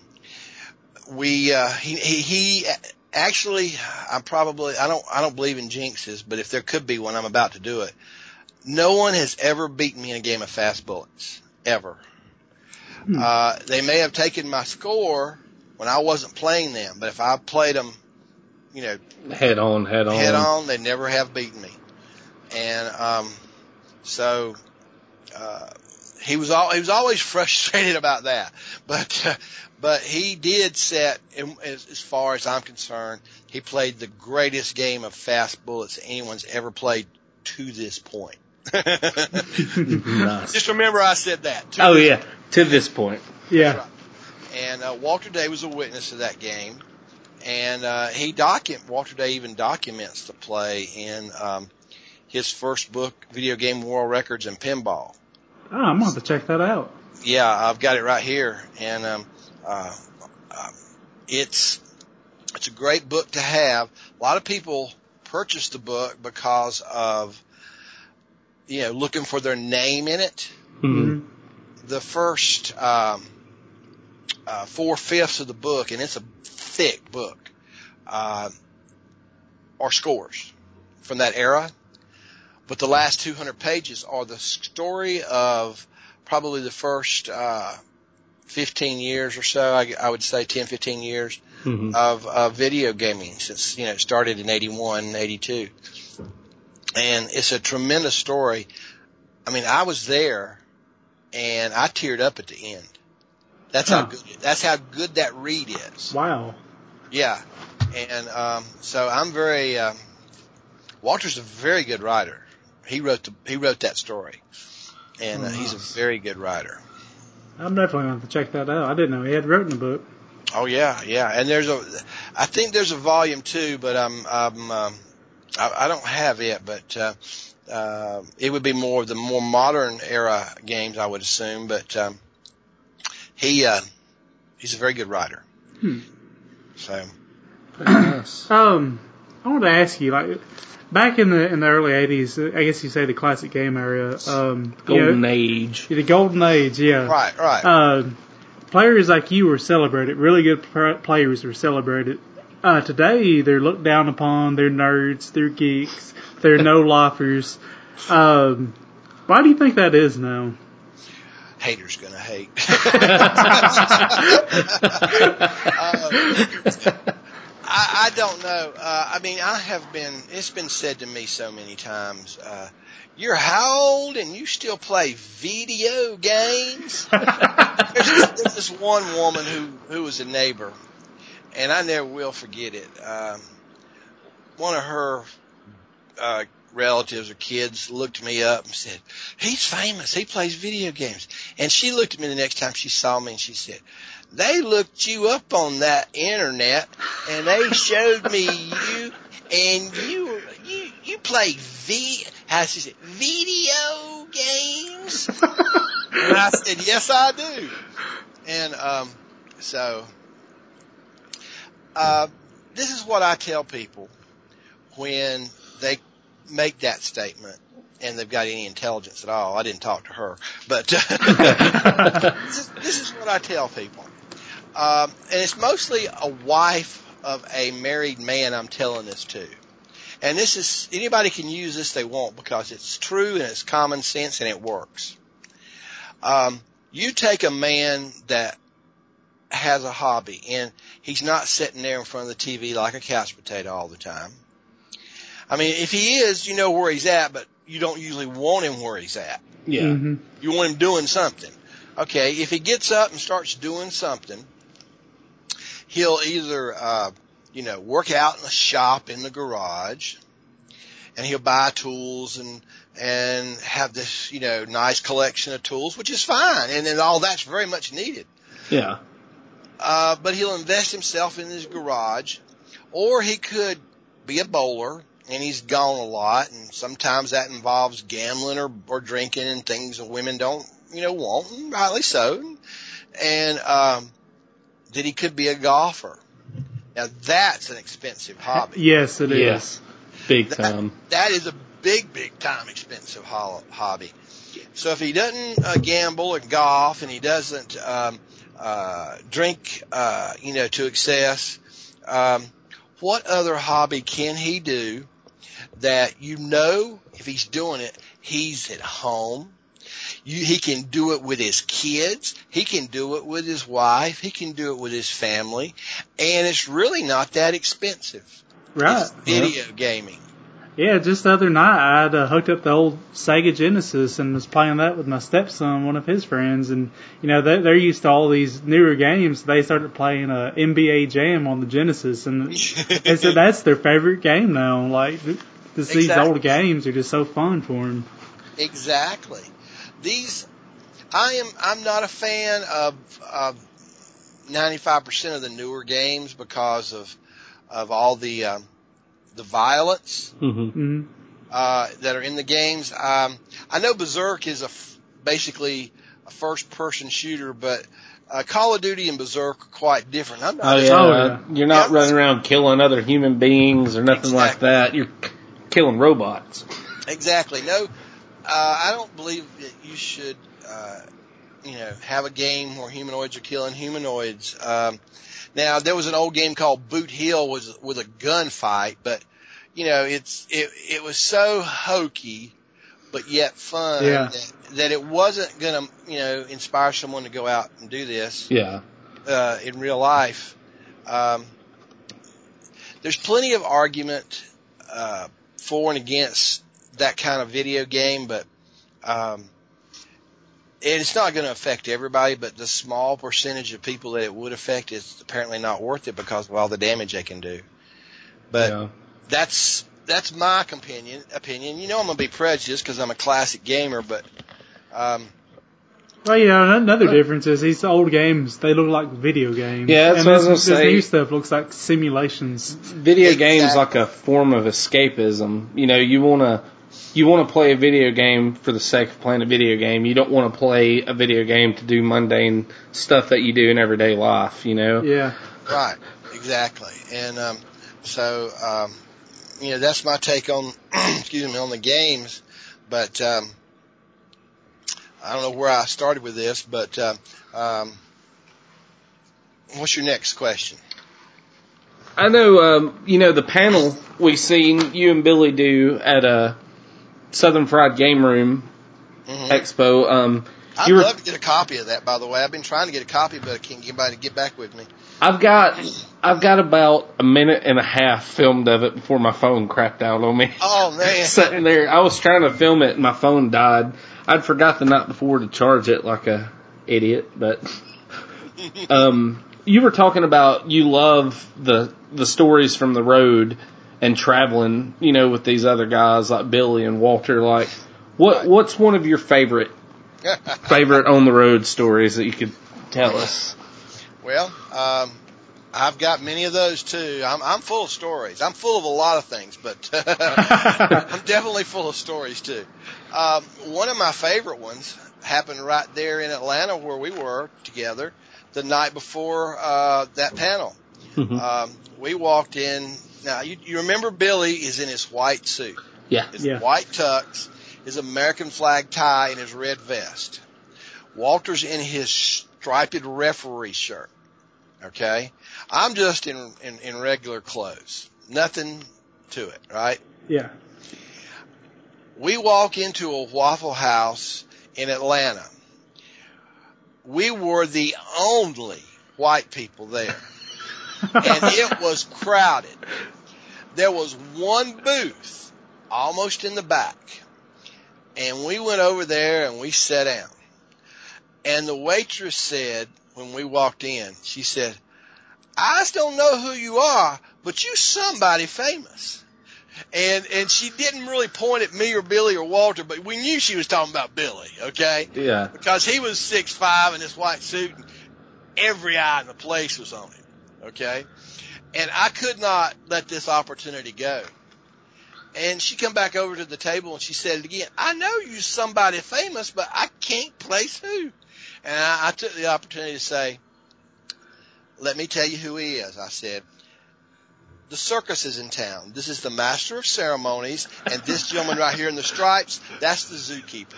[SPEAKER 1] we uh, he, he he actually I'm probably I don't I don't believe in jinxes, but if there could be one, I'm about to do it. No one has ever beaten me in a game of fast bullets ever. Uh, they may have taken my score when I wasn't playing them, but if I played them, you know,
[SPEAKER 3] Head on, head on.
[SPEAKER 1] head on, they never have beaten me. And um, so uh, he was all he was always frustrated about that. But uh, but he did set, as, as far as I'm concerned, he played the greatest game of fast bullets anyone's ever played to this point.
[SPEAKER 3] Nice.
[SPEAKER 1] Just remember I said that. to
[SPEAKER 3] Oh
[SPEAKER 1] this
[SPEAKER 3] yeah, to this point.
[SPEAKER 2] Yeah,
[SPEAKER 1] and uh, Walter Day was a witness to that game, and uh, he document Walter Day even documents the play in um, his first book, Video Game World Records and Pinball.
[SPEAKER 2] oh, I'm gonna have to check that out.
[SPEAKER 1] Yeah, I've got it right here, and um, uh, uh, it's it's a great book to have. A lot of people purchased the book because of, you know, looking for their name in it.
[SPEAKER 3] Mhm.
[SPEAKER 1] The first um, uh, four fifths of the book, and it's a thick book, uh, are scores from that era. But the last 200 pages are the story of probably the first uh, 15 years or so. I, I would say 10, 15 years
[SPEAKER 3] Mhm.
[SPEAKER 1] of, of video gaming since you know it started in 81, 82. and it's a tremendous story. I mean, I was there, and I teared up at the end. That's how good. That's how good that read is.
[SPEAKER 2] Wow.
[SPEAKER 1] Yeah, and um, so I'm very. Um, Walter's a very good writer. He wrote the he wrote that story, and uh, he's a very good writer.
[SPEAKER 2] I'm definitely going to check that out. I didn't know he had written a book.
[SPEAKER 1] Oh yeah, yeah. And there's a, I think there's a volume two, but I'm, I'm, um, I, I don't have it, but uh, uh, it would be more of the more modern era games, I would assume. But um, he, uh, he's a very good writer.
[SPEAKER 2] Hmm.
[SPEAKER 1] So
[SPEAKER 3] Nice.
[SPEAKER 2] Um, I wanted to ask you, like, back in the in the early '80s, I guess you say the classic game area, um, you
[SPEAKER 3] Golden
[SPEAKER 2] know,
[SPEAKER 3] Age.
[SPEAKER 2] the golden age, yeah.
[SPEAKER 1] right, right.
[SPEAKER 2] Uh, players like you were celebrated. Really good pr- players were celebrated. Uh, today, they're looked down upon. They're nerds. They're geeks. They're no lifers. Um, why do you think that is now?
[SPEAKER 1] Haters gonna hate. I, I don't know. Uh, I mean, I have been. It's been said to me so many times. Uh, you're how old and you still play video games? there's, there's this one woman who who was a neighbor, and I never will forget it. Um, one of her uh, relatives or kids looked me up and said, "He's famous. He plays video games." And she looked at me the next time she saw me and she said, "They looked you up on that internet and they showed me you." And you, you, you play V, how she said, video games? And I said, yes, I do. And, um, so, uh, this is what I tell people when they make that statement and they've got any intelligence at all. I didn't talk to her, but this, is, this is what I tell people. Um, and it's mostly a wife of a married man I'm telling this to. And this is, anybody can use this they want because it's true and it's common sense and it works. Um, you take a man that has a hobby and he's not sitting there in front of the TV like a couch potato all the time. I mean, if he is, you know where he's at, but you don't usually want him where he's at.
[SPEAKER 3] Yeah.
[SPEAKER 2] Mhm.
[SPEAKER 1] You want him doing something. Okay, if he gets up and starts doing something, he'll either, uh, you know, work out in the shop in the garage, and he'll buy tools and and have this, you know, nice collection of tools, which is fine, and then all that's very much needed.
[SPEAKER 3] Yeah.
[SPEAKER 1] Uh, but he'll invest himself in his garage, or he could be a bowler and he's gone a lot, and sometimes that involves gambling or, or drinking and things that women don't, you know, want, and rightly so. And um, that he could be a golfer. Now that's an expensive hobby.
[SPEAKER 2] Yes, it is.
[SPEAKER 3] Yes. Big
[SPEAKER 1] That-
[SPEAKER 3] time.
[SPEAKER 1] That is a big, big time expensive ho- hobby. So if he doesn't uh, gamble and golf, and he doesn't um, uh, drink, uh, you know, to excess, um, what other hobby can he do that you know if he's doing it, he's at home. You, he can do it with his kids. He can do it with his wife. He can do it with his family, and it's really not that expensive.
[SPEAKER 2] Right.
[SPEAKER 1] It's video gaming.
[SPEAKER 2] Yeah, just the other night I'd uh, hooked up the old Sega Genesis and was playing that with my stepson, one of his friends, and you know they, they're used to all these newer games. They started playing uh, NBA Jam on the Genesis, and they said that's their favorite game now. Like th- this, these old games are just so fun for them.
[SPEAKER 1] Exactly. These, I am. I'm not a fan of of 95% of the newer games because of of all the um, the violence
[SPEAKER 3] hmm
[SPEAKER 2] hmm
[SPEAKER 1] uh, that are in the games. Um, I know Berserk is a f- basically a first person shooter, but uh, Call of Duty and Berserk are quite different. I'm not
[SPEAKER 3] Oh yeah,
[SPEAKER 2] Oh, yeah.
[SPEAKER 3] you're not
[SPEAKER 1] Yeah.
[SPEAKER 3] running around killing other human beings or nothing like that. You're killing robots.
[SPEAKER 1] Exactly. No, uh, I don't believe that you should, uh, you know, have a game where humanoids are killing humanoids. Um, now there was an old game called Boot Hill was with a gunfight, but you know, it's it it was so hokey, but yet fun
[SPEAKER 2] Yeah.
[SPEAKER 1] that, that it wasn't gonna, you know, inspire someone to go out and do this
[SPEAKER 3] Yeah.
[SPEAKER 1] uh, in real life. Um, there's plenty of argument uh, for and against that kind of video game, but um, and it's not going to affect everybody. But the small percentage of people that it would affect is apparently not worth it because of all the damage they can do. But
[SPEAKER 3] yeah.
[SPEAKER 1] that's that's my opinion. Opinion. You know, I'm going to be prejudiced because I'm a classic gamer, but um,
[SPEAKER 2] Well, yeah, another difference is these old games, they look like video games.
[SPEAKER 3] Yeah, that's
[SPEAKER 2] and
[SPEAKER 3] what I was
[SPEAKER 2] this,
[SPEAKER 3] gonna
[SPEAKER 2] this
[SPEAKER 3] say.
[SPEAKER 2] new stuff looks like simulations.
[SPEAKER 3] Video games like a form of escapism. You know, you wanna you wanna play a video game for the sake of playing a video game. You don't want to play a video game to do mundane stuff that you do in everyday life. You know.
[SPEAKER 2] Yeah.
[SPEAKER 1] Right, exactly. And um, so, um, you know, that's my take on, excuse me, on the games. But um, I don't know where I started with this, but um, um, what's your next question?
[SPEAKER 3] I know, um, you know, the panel we've seen you and Billy do at a Southern Fried Game Room
[SPEAKER 1] Mhm.
[SPEAKER 3] Expo. Um,
[SPEAKER 1] I'd
[SPEAKER 3] you were,
[SPEAKER 1] love to get a copy of that, by the way. I've been trying to get a copy, but I can't get anybody to get back with me.
[SPEAKER 3] I've got, I've got about a minute and a half filmed of it before my phone crapped out on me.
[SPEAKER 1] Oh man,
[SPEAKER 3] Sitting there, I was trying to film it, and my phone died. I'd forgot the night before to charge it like a idiot, but um, you were talking about you love the the stories from the road and traveling, you know, with these other guys like Billy and Walter. Like, what
[SPEAKER 1] Right.
[SPEAKER 3] what's one of your favorite favorite on the road stories that you could tell us?
[SPEAKER 1] Well, um, I've got many of those too. I'm, I'm full of stories. I'm full of a lot of things, but I'm definitely full of stories too. Um, one of my favorite ones happened right there in Atlanta where we were together the night before uh, that panel.
[SPEAKER 3] Mhm.
[SPEAKER 1] Um, we walked in. Now you, you remember Billy is in his white suit,
[SPEAKER 3] Yeah.
[SPEAKER 1] his
[SPEAKER 2] Yeah.
[SPEAKER 1] white tux, his American flag tie, and his red vest. Walter's in his striped referee shirt. Okay, I'm just in, in in regular clothes. Nothing to it, right?
[SPEAKER 2] Yeah.
[SPEAKER 1] We walk into a Waffle House in Atlanta. We were the only white people there. And it was crowded. There was one booth almost in the back. And we went over there and we sat down. And the waitress said, when we walked in, she said, I just don't know who you are, but you somebody famous. And, and she didn't really point at me or Billy or Walter, but we knew she was talking about Billy, okay?
[SPEAKER 3] Yeah.
[SPEAKER 1] because he was six five in his white suit and every eye in the place was on him. Okay. And I could not let this opportunity go. And she come back over to the table and she said it again. I know you're somebody famous, but I can't place who. And I, I took the opportunity to say, let me tell you who he is. I said, the circus is in town. This is the master of ceremonies, and this gentleman right here in the stripes, that's the zookeeper.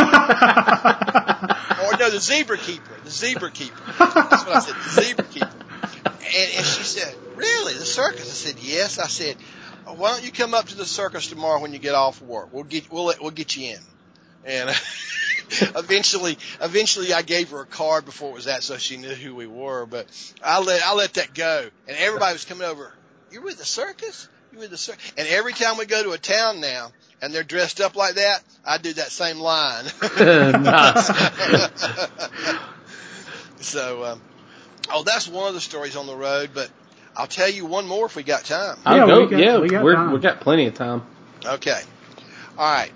[SPEAKER 1] or no, the zebra keeper, the zebra keeper. That's what I said, the zebra keeper. And, and she said, really, the circus? I said, yes. I said, "Oh, why don't you come up to the circus tomorrow when you get off work? We'll get, we'll, we'll get you in. And eventually, eventually I gave her a card before it was that so she knew who we were, but I let, I let that go. And everybody was coming over, you're with the circus? You're with the circus? And every time we go to a town now, and they're dressed up like that, I do that same line. So, um, oh, that's one of the stories on the road, but I'll tell you one more if we got time.
[SPEAKER 2] Yeah,
[SPEAKER 3] go.
[SPEAKER 2] we got-
[SPEAKER 3] yeah,
[SPEAKER 2] we got
[SPEAKER 3] we're,
[SPEAKER 2] time.
[SPEAKER 3] we got plenty of time.
[SPEAKER 1] Okay. All right.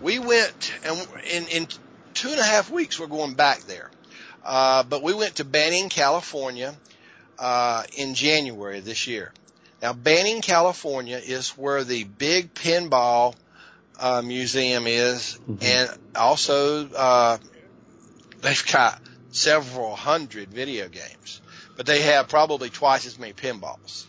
[SPEAKER 1] We went, and in, in two and a half weeks, we're going back there. Uh, but we went to Banning, California, uh, in January of this year. Now, Banning, California is where the big pinball, uh, museum is,
[SPEAKER 3] Mhm.
[SPEAKER 1] and also, uh, they've got several hundred video games, but they have probably twice as many pinballs.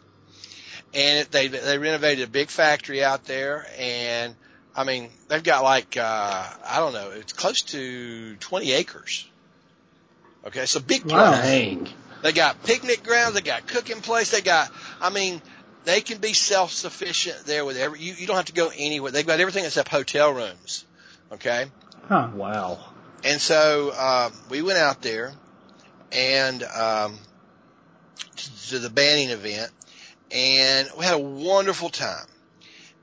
[SPEAKER 1] And they they renovated a big factory out there, and I mean they've got like uh, I don't know, it's close to 20 acres. Okay, so big place.
[SPEAKER 2] Wow.
[SPEAKER 3] Dang.
[SPEAKER 1] They got picnic grounds. They got cooking place. They got, I mean, they can be self sufficient there with every. You, you don't have to go anywhere. They've got everything except hotel rooms. Okay,
[SPEAKER 2] Huh.
[SPEAKER 3] Wow.
[SPEAKER 1] and so um, we went out there and um, to, to the banning event, and we had a wonderful time.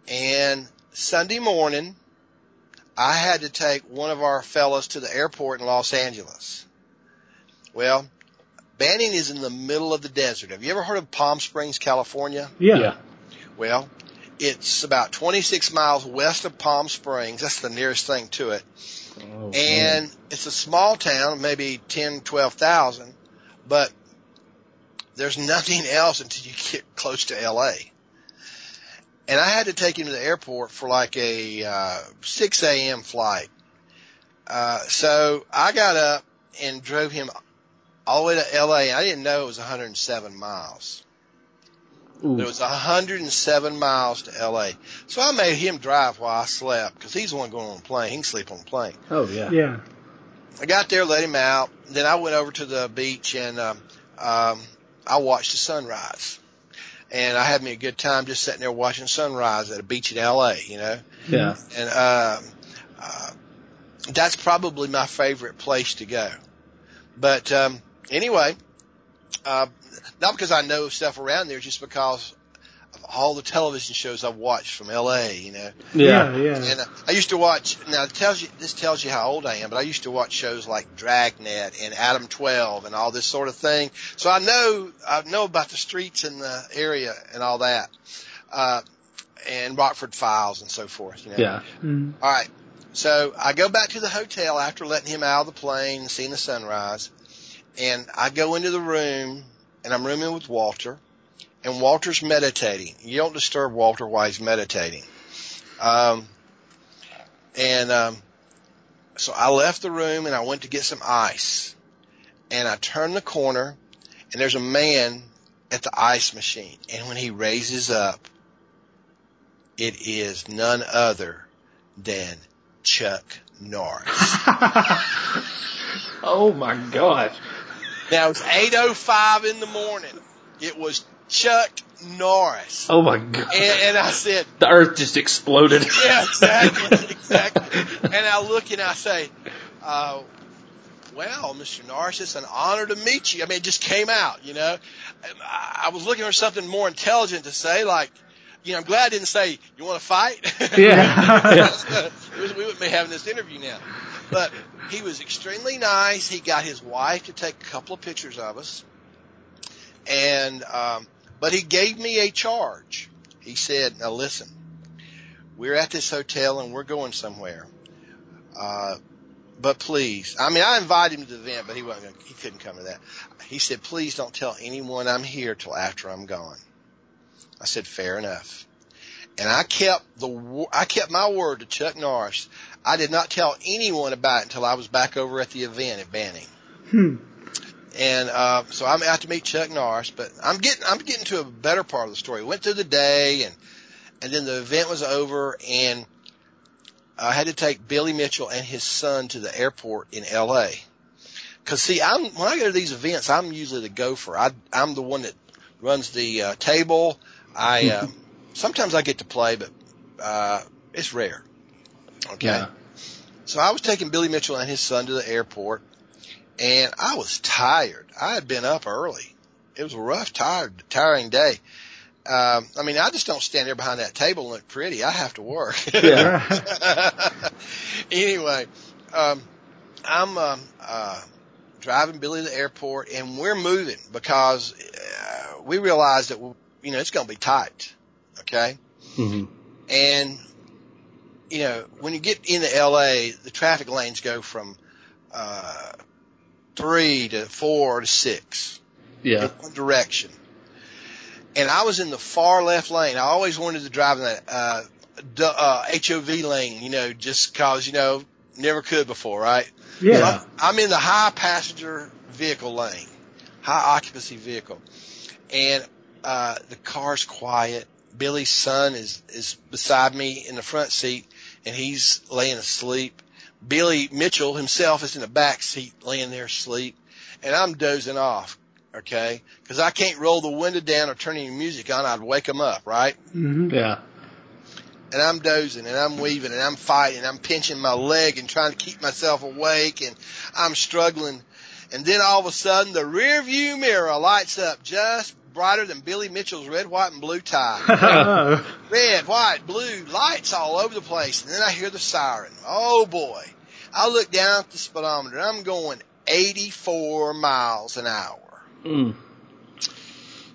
[SPEAKER 1] And Sunday morning, I had to take one of our fellows to the airport in Los Angeles. Well, Banning is in the middle of the desert. Have you ever heard of Palm Springs, California?
[SPEAKER 2] Yeah.
[SPEAKER 1] Well, it's about 26 miles west of Palm Springs. That's the nearest thing to it.
[SPEAKER 3] Oh,
[SPEAKER 1] And it's a small town, maybe 10, 12,000, but there's nothing else until you get close to LA. And I had to take him to the airport for like a uh, 6 a.m. flight. Uh, so I got up and drove him all the way to LA. I didn't know it was 107 miles.
[SPEAKER 3] Ooh.
[SPEAKER 1] It was 107 miles to LA. So I made him drive while I slept because he's the one going on the plane. He can sleep on the plane.
[SPEAKER 3] oh yeah.
[SPEAKER 2] Yeah.
[SPEAKER 1] I got there, let him out. Then I went over to the beach and um, um, I watched the sunrise. And I had me a good time just sitting there watching sunrise at a beach in LA, you know.
[SPEAKER 3] Yeah.
[SPEAKER 1] And um, uh, that's probably my favorite place to go. But um, anyway, uh, not because I know stuff around there, just because of all the television shows I've watched from LA, you know.
[SPEAKER 2] Yeah. Yeah.
[SPEAKER 1] And uh, I used to watch. Now it tells you this tells you how old I am, but I used to watch shows like Dragnet and Adam Twelve and all this sort of thing. So I know I know about the streets in the area and all that, uh, and Rockford Files and so forth. You know.
[SPEAKER 3] Yeah.
[SPEAKER 2] Mm.
[SPEAKER 1] All right. So I go back to the hotel after letting him out of the plane and seeing the sunrise. And I go into the room and I'm rooming with Walter and Walter's meditating. You don't disturb Walter while he's meditating. Um, and, um, so I left the room and I went to get some ice and I turned the corner and there's a man at the ice machine. And when he raises up, it is none other than Chuck Norris.
[SPEAKER 3] Oh my gosh.
[SPEAKER 1] now it's 8.05 in the morning. It was Chuck Norris.
[SPEAKER 3] Oh my god.
[SPEAKER 1] And, and I said,
[SPEAKER 3] the earth just exploded.
[SPEAKER 1] yeah, exactly, exactly. And I look and I say, uh, well, Mr. Norris, it's an honor to meet you. I mean, it just came out, you know. I was looking for something more intelligent to say, like, you know, I'm glad I didn't say, you want to fight?
[SPEAKER 2] Yeah.
[SPEAKER 1] we wouldn't be having this interview now. But he was extremely nice. He got his wife to take a couple of pictures of us. And, um, but he gave me a charge. He said, now listen, we're at this hotel and we're going somewhere. Uh, but please, I mean, I invited him to the event, but he wasn't gonna, he couldn't come to that. He said, please don't tell anyone I'm here till after I'm gone. I said, fair enough. And I kept the, I kept my word to Chuck Norris. I did not tell anyone about it until I was back over at the event at Banning.
[SPEAKER 2] Hmm.
[SPEAKER 1] And uh, so I'm out to meet Chuck Norris, but I'm getting I'm getting to a better part of the story. Went through the day, and and then the event was over, and I had to take Billy Mitchell and his son to the airport in L.A. Cause see, I'm when I go to these events, I'm usually the gopher. I I'm the one that runs the uh, table. I uh, sometimes I get to play, but uh, it's rare. Okay.
[SPEAKER 3] Yeah.
[SPEAKER 1] So I was taking Billy Mitchell and his son to the airport, and I was tired. I had been up early. It was a rough, tired, tiring day. Um, I mean, I just don't stand there behind that table and look pretty. I have to work.
[SPEAKER 3] Yeah.
[SPEAKER 1] anyway, um, I'm um, uh, driving Billy to the airport, and we're moving because uh, we realize that you know it's going to be tight. Okay,
[SPEAKER 3] hmm
[SPEAKER 1] and you know when you get into LA, the traffic lanes go from uh, three to four to six
[SPEAKER 3] Yeah.
[SPEAKER 1] in one direction. And I was in the far left lane. I always wanted to drive in that uh, uh, HOV lane, you know, just cause you know never could before, right?
[SPEAKER 2] Yeah.
[SPEAKER 1] So I'm, I'm in the high passenger vehicle lane, high occupancy vehicle, and uh, the car's quiet. Billy's son is is beside me in the front seat, and he's laying asleep. Billy Mitchell himself is in the back seat, laying there asleep, and I'm dozing off. Okay, because I can't roll the window down or turn any music on. I'd wake him up, right?
[SPEAKER 2] hmm
[SPEAKER 3] Yeah.
[SPEAKER 1] and I'm dozing and I'm weaving and I'm fighting and I'm pinching my leg and trying to keep myself awake and I'm struggling. And then all of a sudden the rear view mirror lights up just brighter than Billy Mitchell's red, white, and blue tie. red, white, blue, lights all over the place. And then I hear the siren. Oh boy. I look down at the speedometer. I'm going 84 miles an hour
[SPEAKER 3] Mm.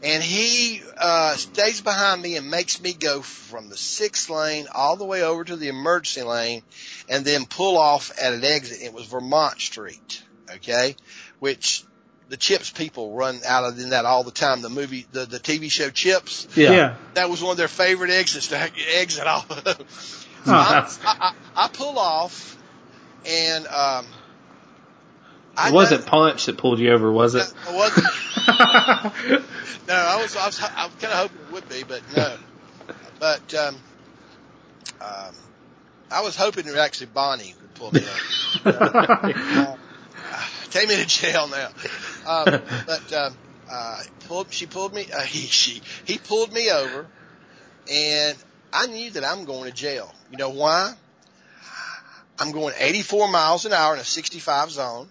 [SPEAKER 1] and he uh, stays behind me and makes me go from the sixth lane all the way over to the emergency lane, and then pull off at an exit. It was Vermont Street, okay, which the Chips people run out of in that all the time. The movie, the the TV show Chips,
[SPEAKER 3] Yeah.
[SPEAKER 2] Yeah.
[SPEAKER 1] that was one of their favorite exits to exit off. of.
[SPEAKER 2] Oh,
[SPEAKER 1] I, I, I, I pull off, and um, I
[SPEAKER 3] It wasn't
[SPEAKER 1] know-
[SPEAKER 3] Ponch that pulled you over, was it?
[SPEAKER 1] it wasn't. No, I was, I was, I was kind of hoping it would be, but no. But, um, um, I was hoping it was actually Bonnie would pull me over. Take me to jail now. Um, but, um, uh, pulled, she pulled me, uh, he, she, he pulled me over and I knew that I'm going to jail. You know why? I'm going 84 miles an hour in a 65 zone.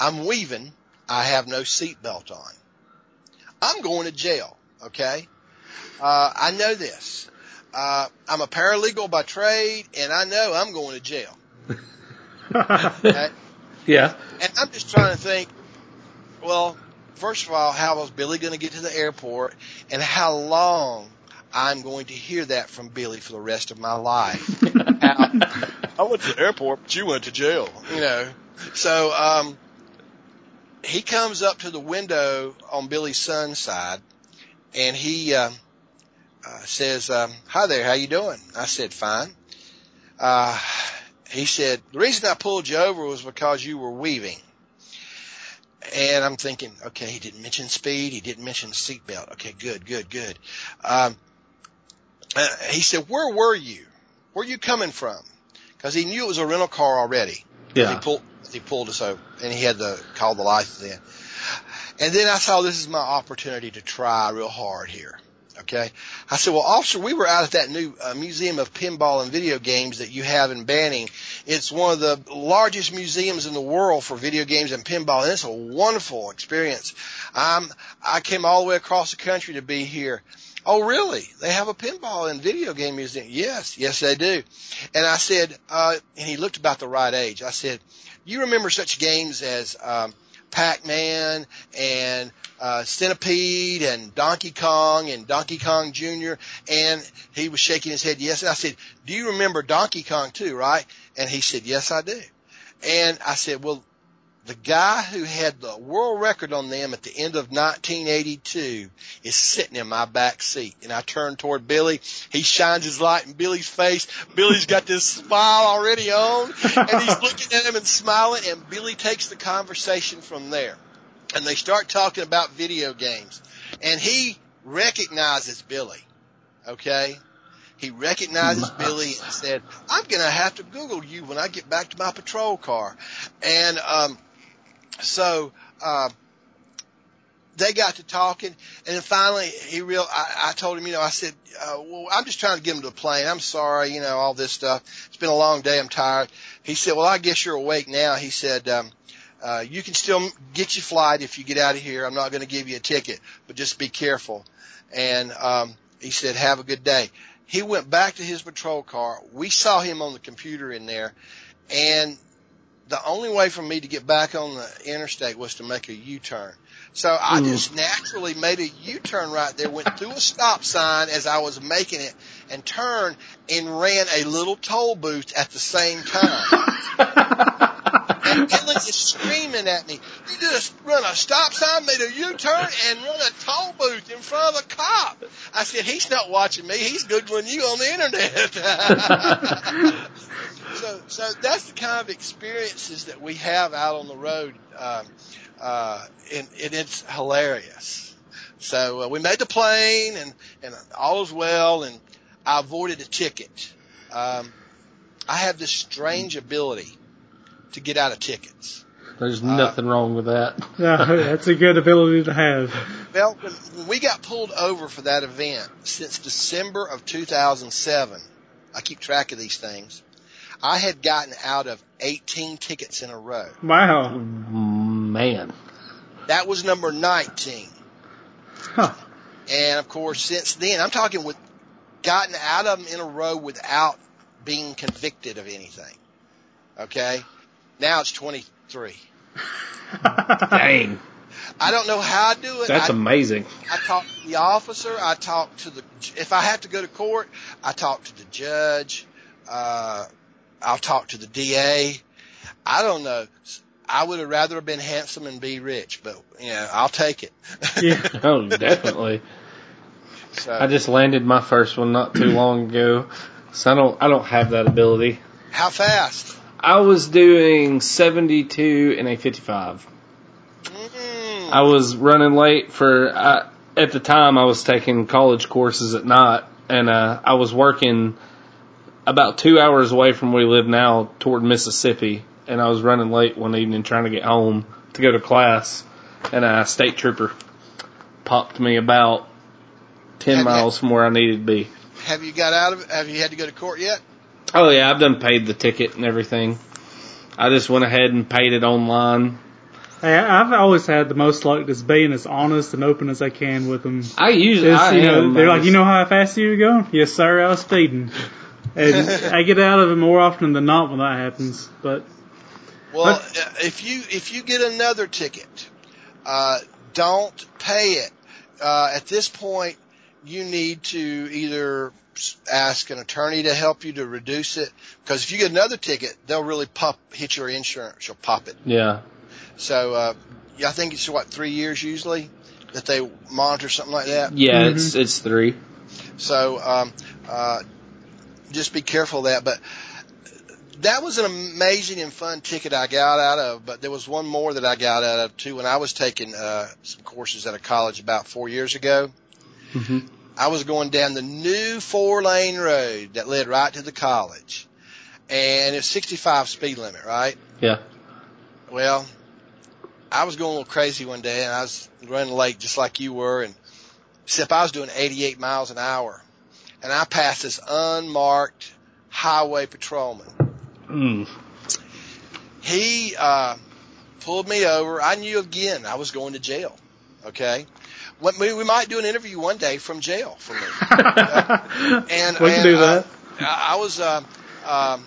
[SPEAKER 1] I'm weaving. I have no seatbelt on. I'm going to jail. Okay. Uh, I know this. Uh, I'm a paralegal by trade and I know I'm going to jail. Okay.
[SPEAKER 3] Yeah.
[SPEAKER 1] And I'm just trying to think, well, first of all, how was Billy going to get to the airport and how long I'm going to hear that from Billy for the rest of my life. How, I went to the airport, but you went to jail, you know. So, um, he comes up to the window on Billy's son's side and he, uh, uh, says, um, hi there, how you doing? I said, fine. Uh, he said, the reason I pulled you over was because you were weaving. And I'm thinking, okay, he didn't mention speed. He didn't mention seatbelt. Okay, good, good, good. Um, uh, he said, where were you? Where are you coming from? Cause he knew it was a rental car already. He
[SPEAKER 3] Yeah.
[SPEAKER 1] pulled, he pulled us over and he had to call the license in. And then I saw this is my opportunity to try real hard here. Okay. I said, well, officer, we were out at that new uh, museum of pinball and video games that you have in Banning. It's one of the largest museums in the world for video games and pinball, and it's a wonderful experience. Um, I came all the way across the country to be here. Oh, really? They have a pinball and video game museum? Yes, yes, they do. And I said, uh, and he looked about the right age. I said, you remember such games as um, Pac-Man and uh, Centipede and Donkey Kong and Donkey Kong Jr. And he was shaking his head, yes. And I said, do you remember Donkey Kong too, right? And he said, yes, I do. And I said, well, the guy who had the world record on them at the end of 1982 is sitting in my back seat. And I turn toward Billy. He shines his light in Billy's face. Billy's got this smile already on and he's looking at him and smiling and Billy takes the conversation from there. And they start talking about video games and he recognizes Billy. Okay. He recognizes Billy and said, I'm going to have to Google you when I get back to my patrol car. And, um, so, uh, they got to talking, and then finally he real. I, I told him, you know, I said, uh, well, I'm just trying to get him to the plane. I'm sorry, you know, all this stuff. It's been a long day. I'm tired. He said, well, I guess you're awake now. He said, um, uh, you can still get your flight if you get out of here. I'm not going to give you a ticket, but just be careful. And um, he said, have a good day. He went back to his patrol car. We saw him on the computer in there, and the only way for me to get back on the interstate was to make a U-turn. So I
[SPEAKER 3] Mm.
[SPEAKER 1] just naturally made a U-turn right there, went through a stop sign as I was making it, and turned and ran a little toll booth at the same time. And Billy is screaming at me, you just run a stop sign, made a U-turn, and run a toll booth in front of a cop. I said, he's not watching me, he's Googling you on the internet. so so that's the kind of experiences that we have out on the road, um, uh, and, and it's hilarious. So uh, we made the plane, and and all is well, and I avoided a ticket. Um, I have this strange ability to get out of tickets.
[SPEAKER 3] There's nothing wrong with that.
[SPEAKER 2] Yeah, that's a good ability to have.
[SPEAKER 1] Well, when, when we got pulled over for that event since December of 2007, I keep track of these things. I had gotten out of 18 tickets in a row.
[SPEAKER 2] Wow.
[SPEAKER 3] Man.
[SPEAKER 1] That was number 19.
[SPEAKER 2] Huh.
[SPEAKER 1] And of course, since then, I'm talking with gotten out of them in a row without being convicted of anything. Okay. Now it's 23.
[SPEAKER 3] Dang.
[SPEAKER 1] I don't know how I do it.
[SPEAKER 3] That's
[SPEAKER 1] I,
[SPEAKER 3] amazing.
[SPEAKER 1] I talk to the officer. I talk to the. If I have to go to court, I talk to the judge. Uh, I'll talk to the DA. I don't know. I would have rather have been handsome and be rich, but you know, I'll take it.
[SPEAKER 2] Yeah.
[SPEAKER 3] Oh, definitely.
[SPEAKER 1] so,
[SPEAKER 3] I just landed my first one not too long ago, so I don't I don't have that ability.
[SPEAKER 1] how fast?
[SPEAKER 3] I was doing 72 in a 55.
[SPEAKER 1] Mm,
[SPEAKER 3] I was running late for I, at the time I was taking college courses at night, and uh, I was working about two hours away from where we live now toward Mississippi, and I was running late one evening trying to get home to go to class, and a state trooper popped me about ten
[SPEAKER 1] Have you-
[SPEAKER 3] miles from where I needed to be.
[SPEAKER 1] have you got out of it? Have you had to go to court yet?
[SPEAKER 3] Oh yeah, I've done paid the ticket and everything. I just went ahead and paid it online.
[SPEAKER 2] Hey, I've always had the most luck just being as honest and open as I can with them.
[SPEAKER 3] I usually I
[SPEAKER 2] you know,
[SPEAKER 3] am,
[SPEAKER 2] they're
[SPEAKER 3] I
[SPEAKER 2] like,
[SPEAKER 3] just-
[SPEAKER 2] you know how fast you were going? Yes, sir, I was speeding. And I get out of it more often than not when that happens. But
[SPEAKER 1] Well,
[SPEAKER 2] What?
[SPEAKER 1] uh, if you if you get another ticket, uh, don't pay it. Uh, at this point, you need to either ask an attorney to help you to reduce it because if you get another ticket, they'll really pop hit your insurance. You'll pop it.
[SPEAKER 3] yeah.
[SPEAKER 1] So uh, I think it's what three years usually that they monitor something like that.
[SPEAKER 3] Yeah,
[SPEAKER 2] Mhm.
[SPEAKER 3] it's it's three.
[SPEAKER 1] So um, uh, just be careful of that. But that was an amazing and fun ticket I got out of. But there was one more that I got out of too when I was taking uh, some courses at a college about four years ago.
[SPEAKER 3] hmm
[SPEAKER 1] I was going down the new four lane road that led right to the college, and it's 65 speed limit, right?
[SPEAKER 3] Yeah.
[SPEAKER 1] Well, I was going a little crazy one day, and I was running late just like you were, and except I was doing 88 miles an hour, and I passed this unmarked highway patrolman.
[SPEAKER 3] Mm.
[SPEAKER 1] He uh, pulled me over. I knew again I was going to jail. Okay, we, we might do an interview one day from jail for me. and
[SPEAKER 2] we can
[SPEAKER 1] and,
[SPEAKER 2] do
[SPEAKER 1] uh,
[SPEAKER 2] that.
[SPEAKER 1] I I was um, um,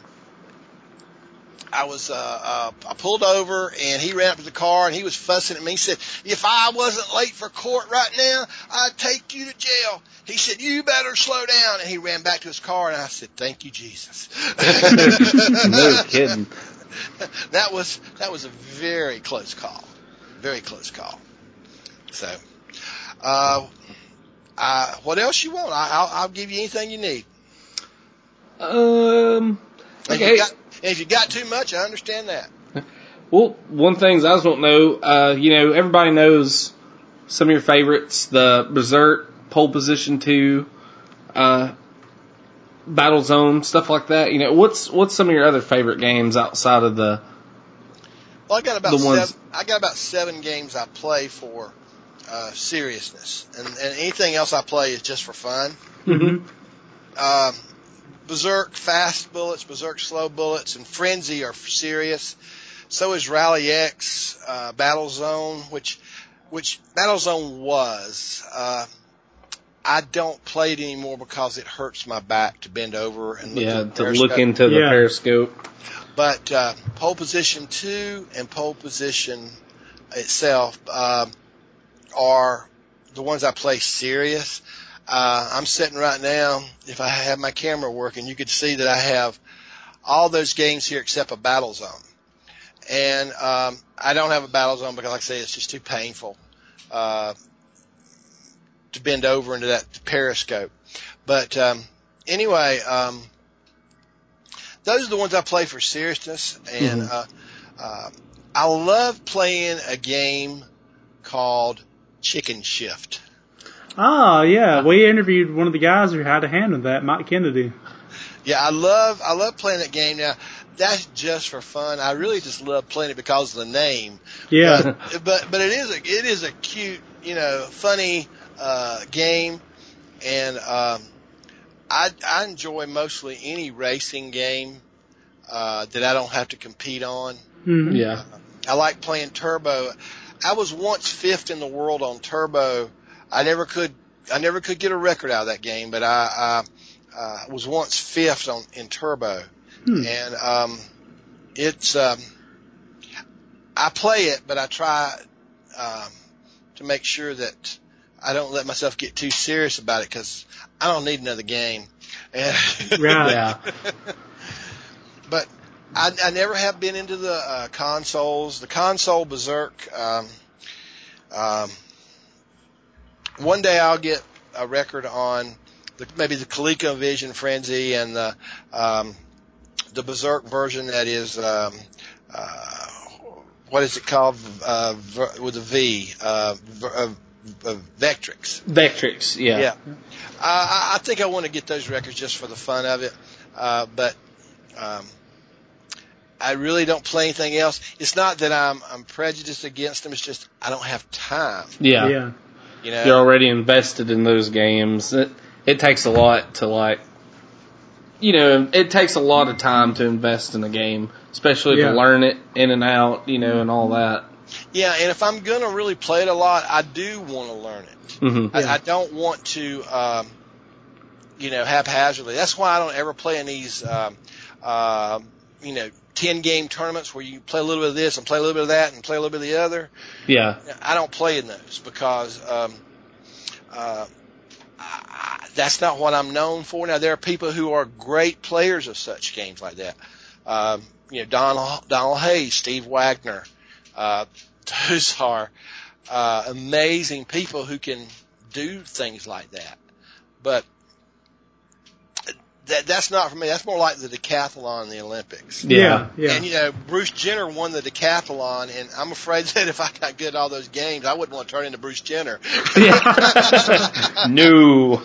[SPEAKER 1] I was uh, uh, I pulled over and he ran up to the car and he was fussing at me. He said, "If I wasn't late for court right now, I'd take you to jail." He said, "You better slow down." And he ran back to his car and I said, "Thank you, Jesus."
[SPEAKER 3] no kidding.
[SPEAKER 1] that was that was a very close call, very close call. So, uh, uh, what else you want? I, I'll, I'll give you anything you need.
[SPEAKER 3] Um. Okay.
[SPEAKER 1] got, and if you got too much, I understand that.
[SPEAKER 3] Well, one thing I just don't know, uh, you know, everybody knows some of your favorites, the Berserk, Pole Position Two, uh, Battle Zone, stuff like that. You know, what's what's some of your other favorite games outside of the?
[SPEAKER 1] Well, I got about
[SPEAKER 3] The ones-
[SPEAKER 1] seven. I got about seven games I play for uh, seriousness, and, and anything else I play is just for fun.
[SPEAKER 2] Mhm.
[SPEAKER 1] Um, Berserk fast bullets, Berserk slow bullets, and Frenzy are serious. So is Rally X, uh, Battle Zone, which which Battle Zone was. Uh, I don't play it anymore because it hurts my back to bend over and look
[SPEAKER 3] Yeah,
[SPEAKER 1] the
[SPEAKER 3] to
[SPEAKER 1] periscope.
[SPEAKER 3] look into the
[SPEAKER 2] Yeah.
[SPEAKER 3] Periscope.
[SPEAKER 1] But uh, pole position two and pole position itself um, are the ones I play serious. Uh, I'm sitting right now. If I have my camera working, you could see that I have all those games here except a battle zone. And um, I don't have a battle zone because, like I say, it's just too painful uh, to bend over into that periscope. But um, anyway, um, those are the ones I play for seriousness, and
[SPEAKER 3] Mhm.
[SPEAKER 1] uh, uh, I love playing a game called Chicken Shift.
[SPEAKER 2] Oh yeah, we interviewed one of the guys who had a hand in that, Mike Kennedy.
[SPEAKER 1] Yeah, I love I love playing that game. Now that's just for fun. I really just love playing it because of the name.
[SPEAKER 2] Yeah,
[SPEAKER 1] But but, but it is a it is a cute you know funny uh, game, and um, I I enjoy mostly any racing game uh, that I don't have to compete on.
[SPEAKER 2] Mhm.
[SPEAKER 3] Yeah.
[SPEAKER 1] I like playing Turbo. I was once fifth in the world on Turbo. I never could I never could get a record out of that game, but I, I uh, was once fifth on in Turbo,
[SPEAKER 2] Hmm.
[SPEAKER 1] and um, it's um, I play it, but I try um, to make sure that I don't let myself get too serious about it because I don't need another game. And
[SPEAKER 2] Right.
[SPEAKER 3] Yeah.
[SPEAKER 1] but I, I never have been into the uh, consoles. The console Berserk. Um, um, one day I'll get a record on the, maybe the ColecoVision Frenzy and the um, the Berserk version that is um, uh, what is it called uh, with a V uh, ver- uh, uh, Vectrex.
[SPEAKER 3] Vectrex. Yeah.
[SPEAKER 1] Yeah. I, I think I want to get those records just for the fun of it. Uh, but, um, I really don't play anything else. It's not that I'm, I'm prejudiced against them. It's just I don't have time.
[SPEAKER 3] Yeah.
[SPEAKER 2] yeah.
[SPEAKER 1] You know?
[SPEAKER 3] You're already invested in those games. It, it takes a lot to like, you know, it takes a lot of time to invest in a game, especially
[SPEAKER 2] Yeah.
[SPEAKER 3] to learn it in and out, you know, and all that.
[SPEAKER 1] Yeah. And if I'm going to really play it a lot, I do want to learn it.
[SPEAKER 3] hmm
[SPEAKER 1] I,
[SPEAKER 2] Yeah.
[SPEAKER 1] I don't want to, um, you know, haphazardly. That's why I don't ever play in these, um, uh, you know, 10 game tournaments where you play a little bit of this and play a little bit of that and play a little bit of the other.
[SPEAKER 3] Yeah.
[SPEAKER 1] I don't play in those because um, uh, I, that's not what I'm known for. Now there are people who are great players of such games like that. Um, you know, Donald Donald Hayes, Steve Wagner. Uh, those are uh, amazing people who can do things like that. But that that's not for me. That's more like the decathlon in the Olympics.
[SPEAKER 3] Yeah.
[SPEAKER 2] Yeah.
[SPEAKER 1] And you know, Bruce Jenner won the decathlon, and I'm afraid that if I got good at all those games, I wouldn't want to turn into Bruce Jenner.
[SPEAKER 3] no.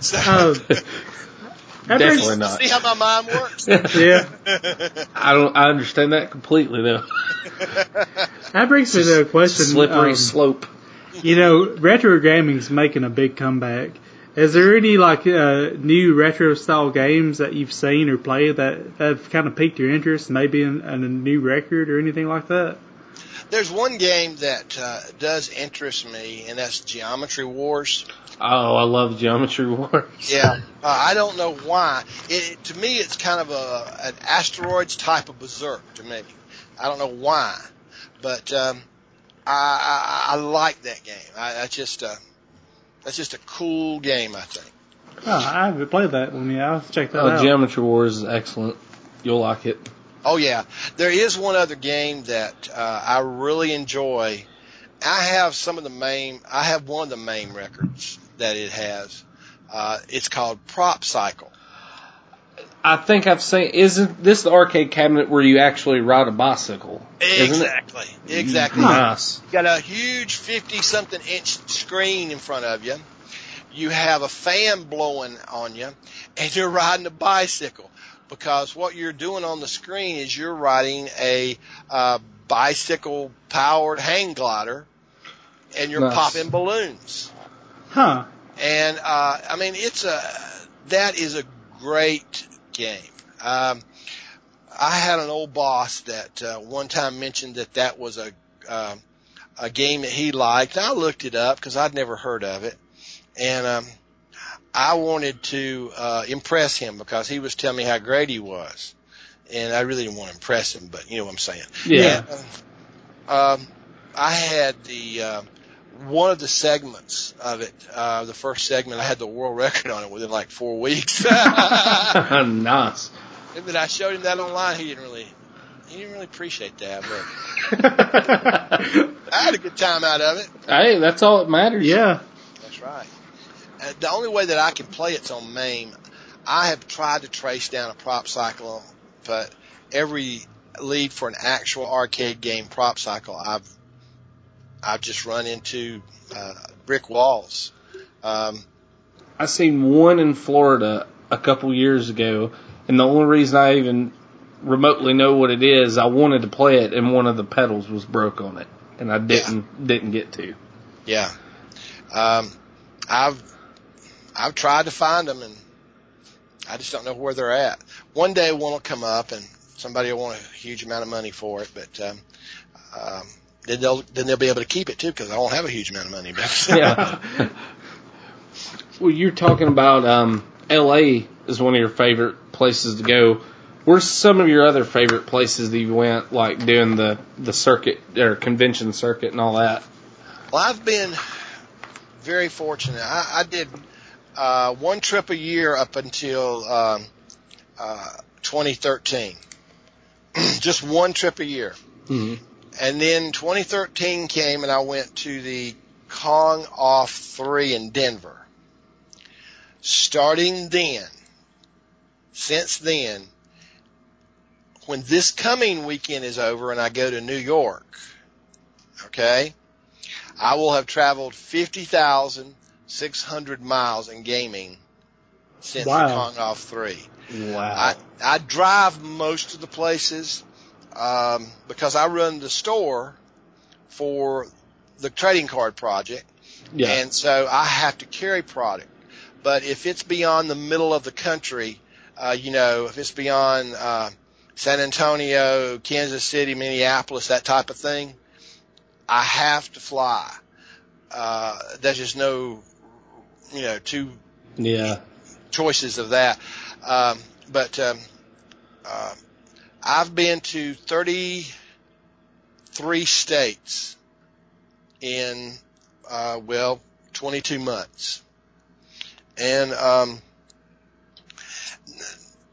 [SPEAKER 1] so,
[SPEAKER 2] Uh, that
[SPEAKER 3] Definitely
[SPEAKER 2] brings-
[SPEAKER 3] not.
[SPEAKER 1] see how my mind works.
[SPEAKER 2] Yeah.
[SPEAKER 3] I don't. I understand that completely, though.
[SPEAKER 2] That brings me to a question.
[SPEAKER 3] Slippery
[SPEAKER 2] um,
[SPEAKER 3] slope.
[SPEAKER 2] You know, retro gaming's making a big comeback. Is there any like uh, new retro style games that you've seen or played that have kind of piqued your interest, maybe in, in a new record or anything like that?
[SPEAKER 1] There's one game that uh, does interest me, and that's Geometry Wars.
[SPEAKER 3] Oh, I love Geometry Wars.
[SPEAKER 1] Yeah, uh, I don't know why. It, it, to me, it's kind of a an asteroids type of berserk to me. I don't know why, but um, I, I I like that game. I, that's just uh, that's just a cool game. I think.
[SPEAKER 2] Oh, I haven't played that one yet. I'll check that
[SPEAKER 3] Oh,
[SPEAKER 2] out.
[SPEAKER 3] Geometry Wars is excellent. You'll like it.
[SPEAKER 1] Oh yeah, there is one other game that uh, I really enjoy. I have some of the main. I have one of the main records that it has. Uh, it's called Prop Cycle.
[SPEAKER 3] I think I've seen. Isn't this the arcade cabinet where you actually ride a bicycle?
[SPEAKER 1] Exactly. Exactly.
[SPEAKER 3] Nice.
[SPEAKER 1] You got a huge 50 something inch screen in front of you. You have a fan blowing on you and you're riding a bicycle because what you're doing on the screen is you're riding a uh, bicycle powered hang glider and you're
[SPEAKER 3] Nice.
[SPEAKER 1] popping balloons.
[SPEAKER 2] Huh.
[SPEAKER 1] And uh, I mean, it's a that is a great game. Um, I had an old boss that uh, one time mentioned that that was a um, a game that he liked. I looked it up because I'd never heard of it, and um, I wanted to uh, impress him because he was telling me how great he was, and I really didn't want to impress him, but you know what I'm saying.
[SPEAKER 3] Yeah.
[SPEAKER 1] Um, I had the uh, one of the segments of it. Uh, the first segment, I had the world record on it within like four weeks. and
[SPEAKER 3] nice.
[SPEAKER 1] then I showed him that online. He didn't really, he didn't really appreciate that, but I had a good time out of it.
[SPEAKER 3] hey, that's all that matters.
[SPEAKER 2] Yeah.
[SPEAKER 1] That's right. Uh, the only way that I can play it's on MAME. I have tried to trace down a prop cycle, but every lead for an actual arcade game prop cycle, I've I've just run into uh, brick walls. Um,
[SPEAKER 3] I seen one in Florida a couple years ago, and the only reason I even remotely know what it is, I wanted to play it, and one of the pedals was broke on it, and I didn't didn't get to.
[SPEAKER 1] yeah, um, I've I've tried to find them, and I just don't know where they're at. One day one will come up, and somebody will want a huge amount of money for it, but um, um, then they'll then they'll be able to keep it too because I won't have a huge amount of money. But
[SPEAKER 3] yeah. well, you're talking about um, L.A. is one of your favorite places to go. Where's some of your other favorite places that you went, like doing the the circuit or convention circuit and all that?
[SPEAKER 1] Well, I've been very fortunate. I, I did uh, one trip a year up until um, uh, 2013. Just one trip a year.
[SPEAKER 3] Mm-hmm.
[SPEAKER 1] And then 2013 came and I went to the Kong Off 3 in Denver. Starting then, since then, when this coming weekend is over and I go to New York, okay, I will have traveled 50,600 miles in gaming since
[SPEAKER 2] Wow.
[SPEAKER 1] the Kong Off 3.
[SPEAKER 3] Wow.
[SPEAKER 1] I, I drive most of the places um, because I run the store for the trading card project,
[SPEAKER 3] yeah.
[SPEAKER 1] and so I have to carry product. But if it's beyond the middle of the country, uh, you know, if it's beyond uh, San Antonio, Kansas City, Minneapolis, that type of thing, I have to fly. Uh, there's just no, you know, two
[SPEAKER 3] yeah.
[SPEAKER 1] choices of that. Um, but um, uh, I've been to 33 states in uh, well 22 months, and um,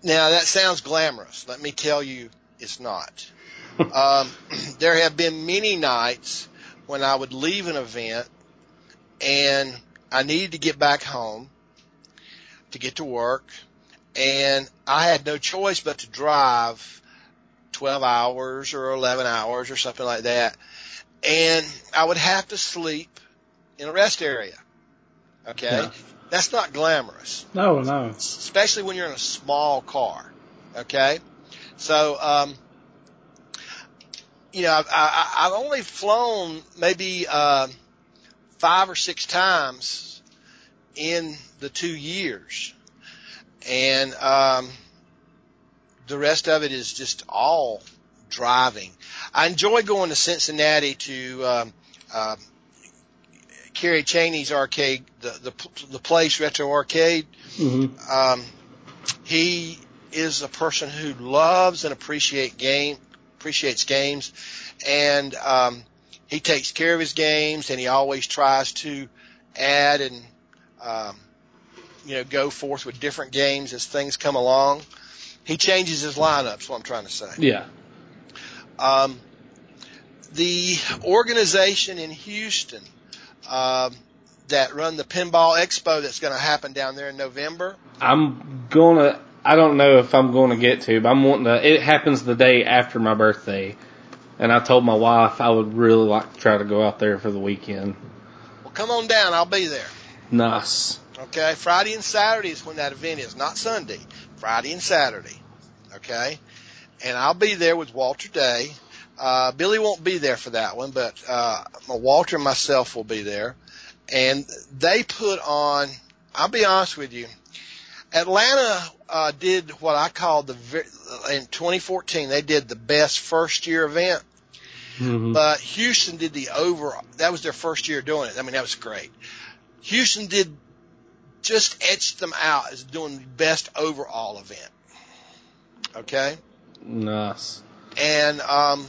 [SPEAKER 1] now that sounds glamorous. Let me tell you, it's not. um, there have been many nights when I would leave an event and I needed to get back home to get to work and I had no choice but to drive 12 hours or 11 hours or something like that. And I would have to sleep in a rest area. Okay.
[SPEAKER 3] Yeah.
[SPEAKER 1] That's not glamorous,
[SPEAKER 2] No, no.
[SPEAKER 1] especially when you're in a small car. Okay. So, um, you know, I've, I, I've only flown maybe, um, five or six times in the two years and um, the rest of it is just all driving. I enjoy going to Cincinnati to um, uh, Kerry Cheney's arcade, the, the the place Retro Arcade.
[SPEAKER 3] Mm-hmm.
[SPEAKER 1] Um, he is a person who loves and appreciate game appreciates games, and um, he takes care of his games, and he always tries to add and um, you know, go forth with different games as things come along. He changes his lineups, what I'm trying to say.
[SPEAKER 3] Yeah.
[SPEAKER 1] Um, the organization in Houston um, that run the Pinball Expo that's going to happen down there in November.
[SPEAKER 3] I'm gonna. I don't know if I'm going to get to, but I'm wanting to. It happens the day after my birthday, and I told my wife I would really like to try to go out there for the weekend.
[SPEAKER 1] Well, come on down. I'll be there.
[SPEAKER 3] Nice.
[SPEAKER 1] Okay, Friday and Saturday is when that event is, not Sunday. Friday and Saturday. Okay, and I'll be there with Walter Day. Uh, Billy won't be there for that one, but uh, Walter and myself will be there. And they put on. I'll be honest with you. Atlanta uh, did what I call the in 2014. They did the best first year event,
[SPEAKER 3] Mm-hmm.
[SPEAKER 1] but Houston did the overall, That was their first year doing it. I mean, that was great. Houston did just etched them out as doing the best overall event. Okay,
[SPEAKER 3] Nice.
[SPEAKER 1] and um,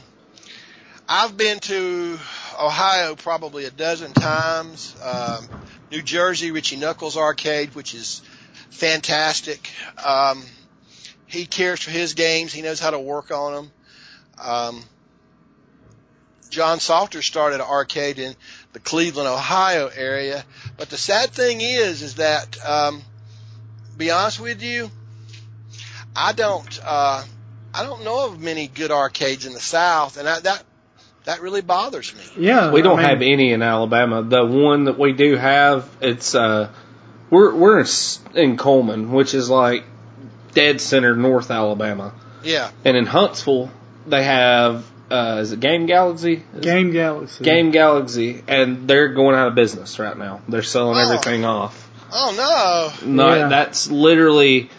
[SPEAKER 1] I've been to Ohio probably a dozen times. Um, New Jersey, Richie Knucklez Arcade, which is fantastic. Um, he cares for his games. He knows how to work on them. Um, John Salter started an arcade in the Cleveland, Ohio area. But the sad thing is, is that um, be honest with you, I don't. Uh, I don't know of many good arcades in the South, and that that, that really bothers me.
[SPEAKER 2] Yeah,
[SPEAKER 3] We don't
[SPEAKER 2] I mean,
[SPEAKER 3] have any in Alabama. The one that we do have, it's uh, we're we're in in Cullman, which is like dead center North Alabama,
[SPEAKER 1] Yeah,
[SPEAKER 3] and in Huntsville they have uh, is it Game Galaxy? Is
[SPEAKER 2] Game Galaxy.
[SPEAKER 3] Game Galaxy, and they're going out of business right now. They're selling
[SPEAKER 1] Oh.
[SPEAKER 3] everything off.
[SPEAKER 1] Oh no.
[SPEAKER 3] No,
[SPEAKER 2] Yeah.
[SPEAKER 3] that's literally,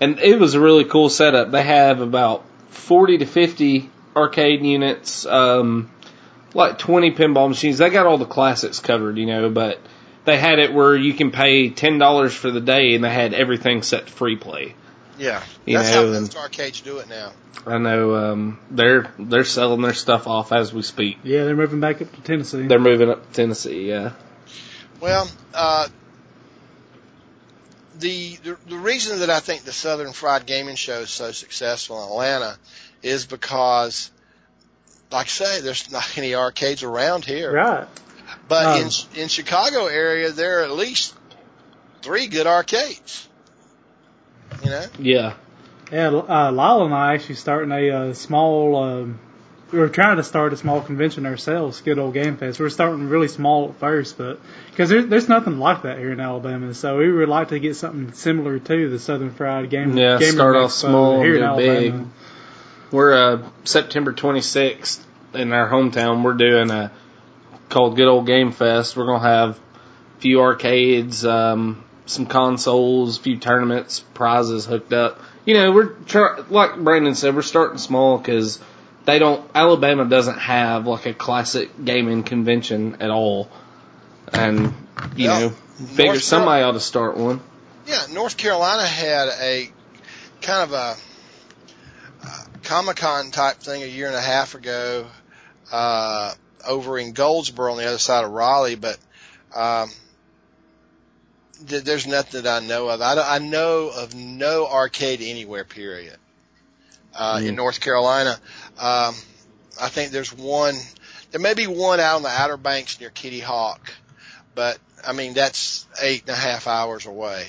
[SPEAKER 3] and it was a really cool setup. They have about forty to fifty arcade units, um, like twenty pinball machines. They got all the classics covered, you know, but they had it where you can pay ten dollars for the day, and they had everything set to free play.
[SPEAKER 1] Yeah,
[SPEAKER 3] You
[SPEAKER 1] that's
[SPEAKER 3] know,
[SPEAKER 1] how
[SPEAKER 3] and-
[SPEAKER 1] most arcades do it now.
[SPEAKER 3] I know um, they're they're selling their stuff off as we speak.
[SPEAKER 2] Yeah, they're moving back up to Tennessee.
[SPEAKER 3] They're moving up to Tennessee. Yeah,
[SPEAKER 1] Well, uh, the, the the reason that I think the Southern Fried Gaming Show is so successful in Atlanta is because, like I say, there's not any arcades around here.
[SPEAKER 2] right.
[SPEAKER 1] But
[SPEAKER 2] Um,
[SPEAKER 1] in in Chicago area, there are at least three good arcades. You know?
[SPEAKER 3] yeah.
[SPEAKER 2] Yeah, uh, Lyle and I actually starting a uh, small. Um, we were trying to start a small convention ourselves, Good Old Game Fest. We are starting really small at first, but because there's there's nothing like that here in Alabama, so we would like to get something similar to the Southern Fried Game.
[SPEAKER 3] Yeah,
[SPEAKER 2] Gamer
[SPEAKER 3] start off
[SPEAKER 2] Expo
[SPEAKER 3] small
[SPEAKER 2] here
[SPEAKER 3] and
[SPEAKER 2] in
[SPEAKER 3] go
[SPEAKER 2] Alabama.
[SPEAKER 3] big. We're uh, September 26th in our hometown. We're doing a called Good Old Game Fest. We're gonna have a few arcades, um, some consoles, a few tournaments, prizes hooked up. You know, we're try- like Brandon said, we're starting small because they don't. Alabama doesn't have like a classic gaming convention at all, and you know, figure
[SPEAKER 1] North
[SPEAKER 3] somebody ought to start one.
[SPEAKER 1] Yeah, North Carolina had a kind of a, uh Comic Con type thing a year and a half ago uh, over in Goldsboro on the other side of Raleigh, but um, th- there's nothing that I know of. I, don't- I know of no arcade anywhere. Period. Uh, In
[SPEAKER 3] Mm.
[SPEAKER 1] North Carolina, um, I think there's one. There may be one out on the Outer Banks near Kitty Hawk, but I mean that's eight and a half hours away.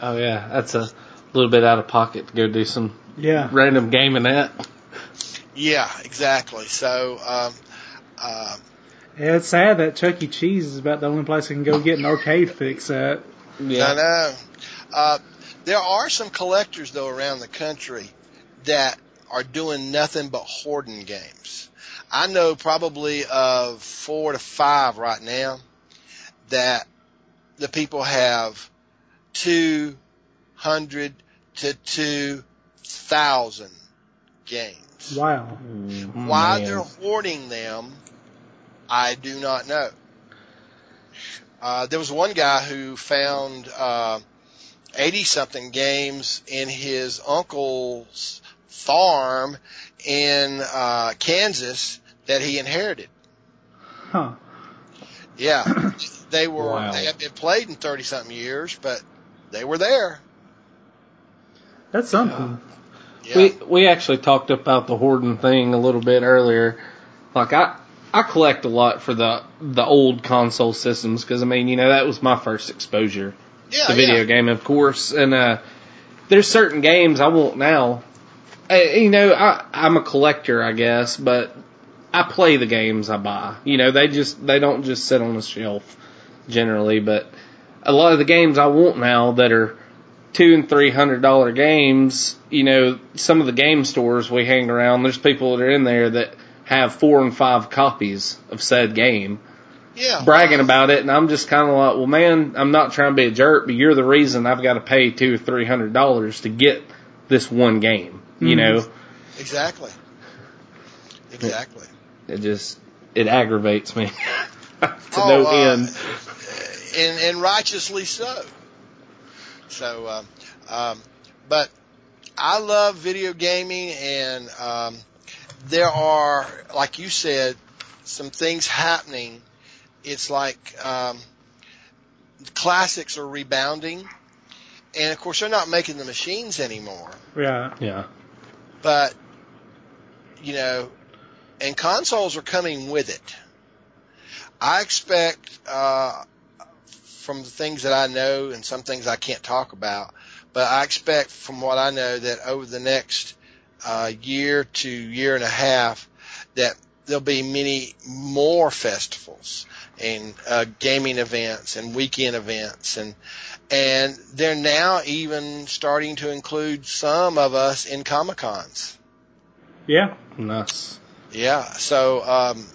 [SPEAKER 3] Oh yeah, that's a little bit out of pocket to go do some
[SPEAKER 2] Yeah,
[SPEAKER 3] random gaming at.
[SPEAKER 1] Yeah, exactly. So, um, uh,
[SPEAKER 2] yeah. It's sad that Chuck E. Cheese is about the only place I can go get an arcade fix at. Yeah.
[SPEAKER 1] I know. Uh, there are some collectors though around the country that are doing nothing but hoarding games. I know probably of four to five right now that the people have two hundred to two thousand games.
[SPEAKER 2] Wow.
[SPEAKER 1] Why
[SPEAKER 3] Man.
[SPEAKER 1] they're hoarding them, I do not know. Uh, there was one guy who found uh, 80 something games in his uncle's farm in uh, Kansas that he inherited.
[SPEAKER 2] Huh.
[SPEAKER 1] Yeah, they were
[SPEAKER 3] Wow.
[SPEAKER 1] they had been played in 30 something years, but they were there.
[SPEAKER 2] That's something.
[SPEAKER 1] Yeah.
[SPEAKER 3] We we actually talked about the hoarding thing a little bit earlier. Like I I collect a lot for the the old console systems because I mean you know that was my first exposure
[SPEAKER 1] yeah,
[SPEAKER 3] to video
[SPEAKER 1] yeah.
[SPEAKER 3] game of course and uh there's certain games I want now. Uh, you know I I'm a collector I guess but I play the games I buy. You know they just they don't just sit on the shelf generally but a lot of the games I want now that are two and three hundred dollar games, you know, some of the game stores we hang around, there's people that are in there that have four and five copies of said game,
[SPEAKER 1] yeah.
[SPEAKER 3] bragging about it, and I'm just kind of like, well, man, I'm not trying to be a jerk, but you're the reason I've got to pay two or three hundred dollars to get this one game. You
[SPEAKER 2] Mhm.
[SPEAKER 3] know,
[SPEAKER 1] Exactly. Exactly.
[SPEAKER 3] it just it aggravates me to
[SPEAKER 1] Oh,
[SPEAKER 3] no
[SPEAKER 1] uh,
[SPEAKER 3] end.
[SPEAKER 1] and and righteously so. So, um, um, but I love video gaming, and um, there are, like you said, some things happening. It's like um, classics are rebounding, and of course they're not making the machines anymore.
[SPEAKER 2] Yeah.
[SPEAKER 3] Yeah,
[SPEAKER 1] But you know, and consoles are coming with it. I expect uh, from the things that I know and some things I can't talk about, but I expect, from what I know, that over the next uh, year to year and a half, that there'll be many more festivals and uh, gaming events and weekend events and and they're now even starting to include some of us in comic cons.
[SPEAKER 2] Yeah.
[SPEAKER 3] Nice.
[SPEAKER 1] Yeah, so um,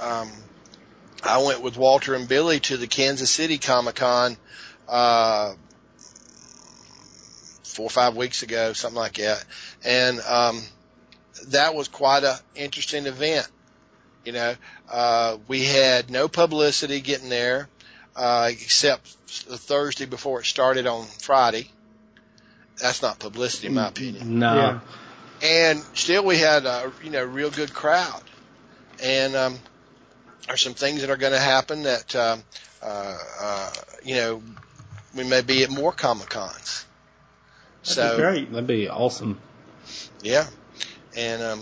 [SPEAKER 1] um, I went with Walter and Billy to the Kansas City Comic Con uh, four or five weeks ago, something like that, and um, that was quite a interesting event. You know, uh, we had no publicity getting there, uh, except the Thursday before it started on Friday. That's not publicity, in my opinion.
[SPEAKER 3] No.
[SPEAKER 2] Yeah.
[SPEAKER 1] And still, we had a you know real good crowd. And um, there's some things that are going to happen that um, uh, uh, you know we may be at more comic cons. So
[SPEAKER 2] Great.
[SPEAKER 3] That'd be awesome.
[SPEAKER 1] yeah, and um,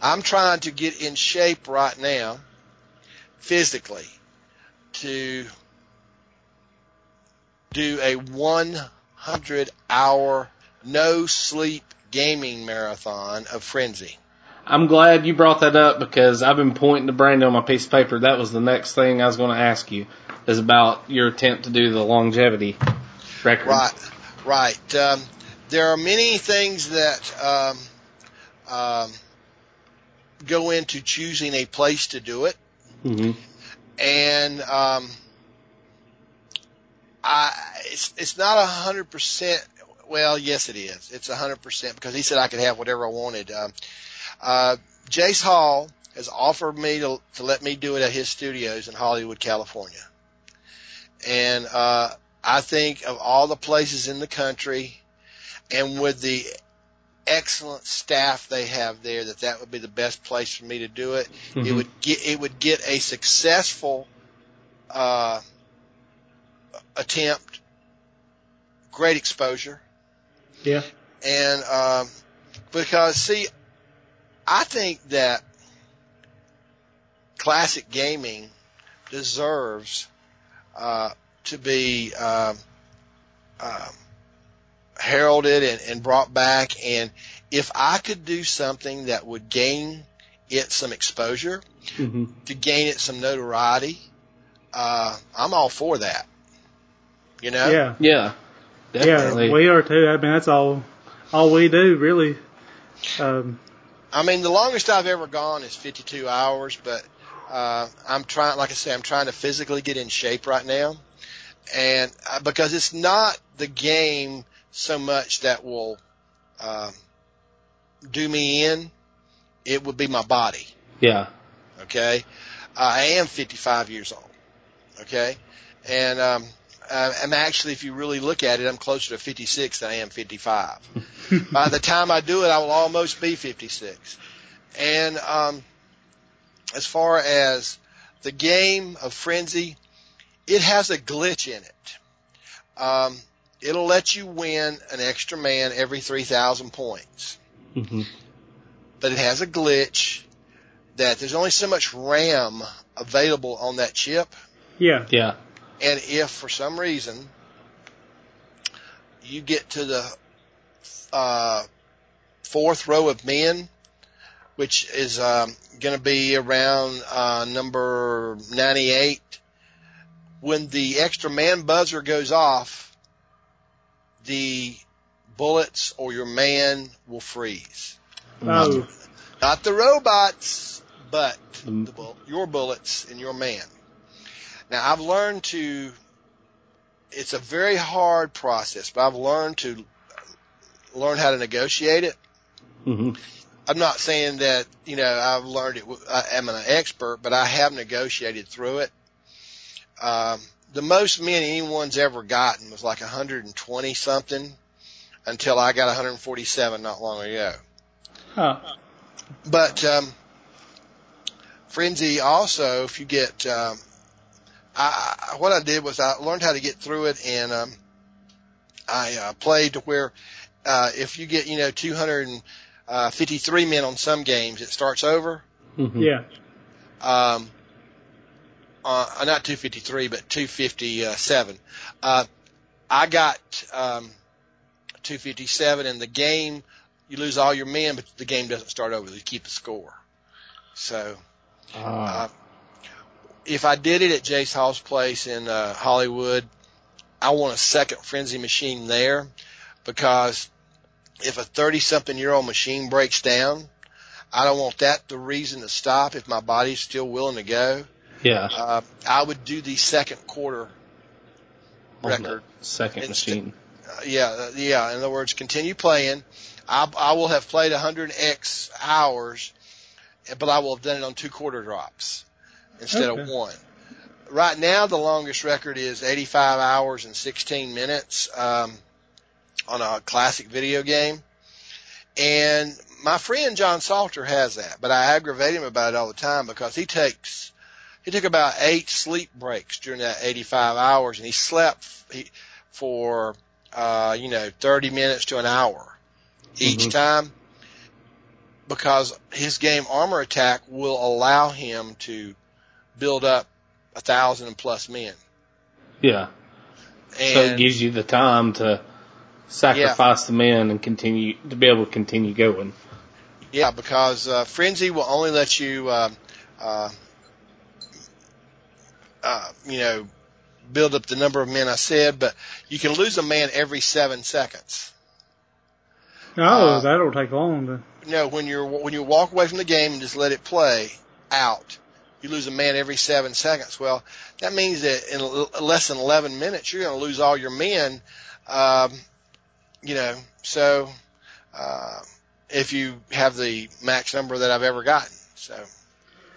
[SPEAKER 1] I'm trying to get in shape right now, physically, to do a 100 hour no sleep gaming marathon of Frenzy.
[SPEAKER 3] I'm glad you brought that up because I've been pointing to Brandon on my piece of paper. That was the next thing I was going to ask you is about your attempt to do the longevity record.
[SPEAKER 1] Right, right. Um, there are many things that um, um, go into choosing a place to do it,
[SPEAKER 3] hmm
[SPEAKER 1] and um, I it's it's not a hundred percent. Well, yes, it is. It's a hundred percent because he said I could have whatever I wanted. Um, uh, Jace Hall has offered me to, to let me do it at his studios in Hollywood, California, and uh, I think of all the places in the country, and with the excellent staff they have there, that that would be the best place for me to do it. It
[SPEAKER 3] Mhm.
[SPEAKER 1] would get it would get a successful uh, attempt, great exposure,
[SPEAKER 2] Yeah.
[SPEAKER 1] and um, because see, I think that classic gaming deserves uh, to be um, um, heralded and, and brought back. And if I could do something that would gain it some exposure,
[SPEAKER 3] hmm
[SPEAKER 1] to gain it some notoriety, uh, I'm all for that. You know?
[SPEAKER 2] Yeah.
[SPEAKER 3] Yeah. Definitely.
[SPEAKER 2] Yeah. We are too. I mean, that's all, all we do really. Um,
[SPEAKER 1] I mean, the longest I've ever gone is 52 hours, but uh, I'm trying, like I say, I'm trying to physically get in shape right now, and uh, because it's not the game so much that will um, do me in, it would be my body.
[SPEAKER 3] yeah.
[SPEAKER 1] Okay, I am 55 years old. Okay, and um, I'm actually, if you really look at it, I'm closer to 56 than I am 55. By the time I do it, I will almost be 56. And um, as far as the game of Frenzy, it has a glitch in it. Um, it'll let you win an extra man every 3,000 points,
[SPEAKER 3] hmm
[SPEAKER 1] but it has a glitch that there's only so much RAM available on that chip.
[SPEAKER 2] yeah.
[SPEAKER 3] Yeah.
[SPEAKER 1] And if for some reason you get to the uh, fourth row of men, which is um, going to be around uh, number 98, when the extra man buzzer goes off, the bullets or your man will freeze.
[SPEAKER 2] Oh,
[SPEAKER 1] Not the robots, but
[SPEAKER 3] Mm.
[SPEAKER 1] the bull- your bullets and your man. Now I've learned to. It's a very hard process, but I've learned to learn how to negotiate it.
[SPEAKER 3] hmm
[SPEAKER 1] I'm not saying that you know I've learned it. I am an expert, but I have negotiated through it. Um, the most men anyone's ever gotten was like 120 something, until I got 147 not long ago.
[SPEAKER 2] huh.
[SPEAKER 1] But um, Frenzy also, if you get, um, I, I what I did was I learned how to get through it, and um, I uh, played to where uh, if you get you know 253 men on some games, it starts over.
[SPEAKER 3] hmm
[SPEAKER 2] Yeah.
[SPEAKER 1] Um, uh, not 253, but 257. Uh, I got um, 257 and the game, you lose all your men, but the game doesn't start over. You keep the score. So, uh, if I did it at Jace Hall's place in uh, Hollywood, I want a second frenzy machine there because if a 30 something year old machine breaks down, I don't want that the reason to stop if my body's still willing to go.
[SPEAKER 3] Yeah.
[SPEAKER 1] Uh, I would do the second quarter record.
[SPEAKER 3] second
[SPEAKER 1] Instead-
[SPEAKER 3] machine.
[SPEAKER 1] Uh, yeah, uh, yeah. In other words, continue playing. I, I will have played 100x hours, but I will have done it on two quarter drops instead of one. Right now, the longest record is 85 hours and 16 minutes um, on a classic video game. And my friend John Salter has that, but I aggravate him about it all the time because he takes he took about eight sleep breaks during that 85 hours, and he slept he, for uh, you know 30 minutes to an hour each
[SPEAKER 3] Mhm.
[SPEAKER 1] time because his game Armor Attack will allow him to build up a thousand plus men.
[SPEAKER 3] Yeah. so it gives you the time to sacrifice the men and continue to be able to continue going.
[SPEAKER 1] Yeah, because uh, Frenzy will only let you, uh, uh, uh, you know, build up the number of men I said, but you can lose a man every seven seconds.
[SPEAKER 2] Oh,
[SPEAKER 1] Uh,
[SPEAKER 2] that'll take long to.
[SPEAKER 1] No, when you're when you walk away from the game and just let it play out, you lose a man every seven seconds. Well, that means that in l- less than 11 minutes, you're going to lose all your men. Um, you know, so uh, if you have the max number that I've ever gotten, so.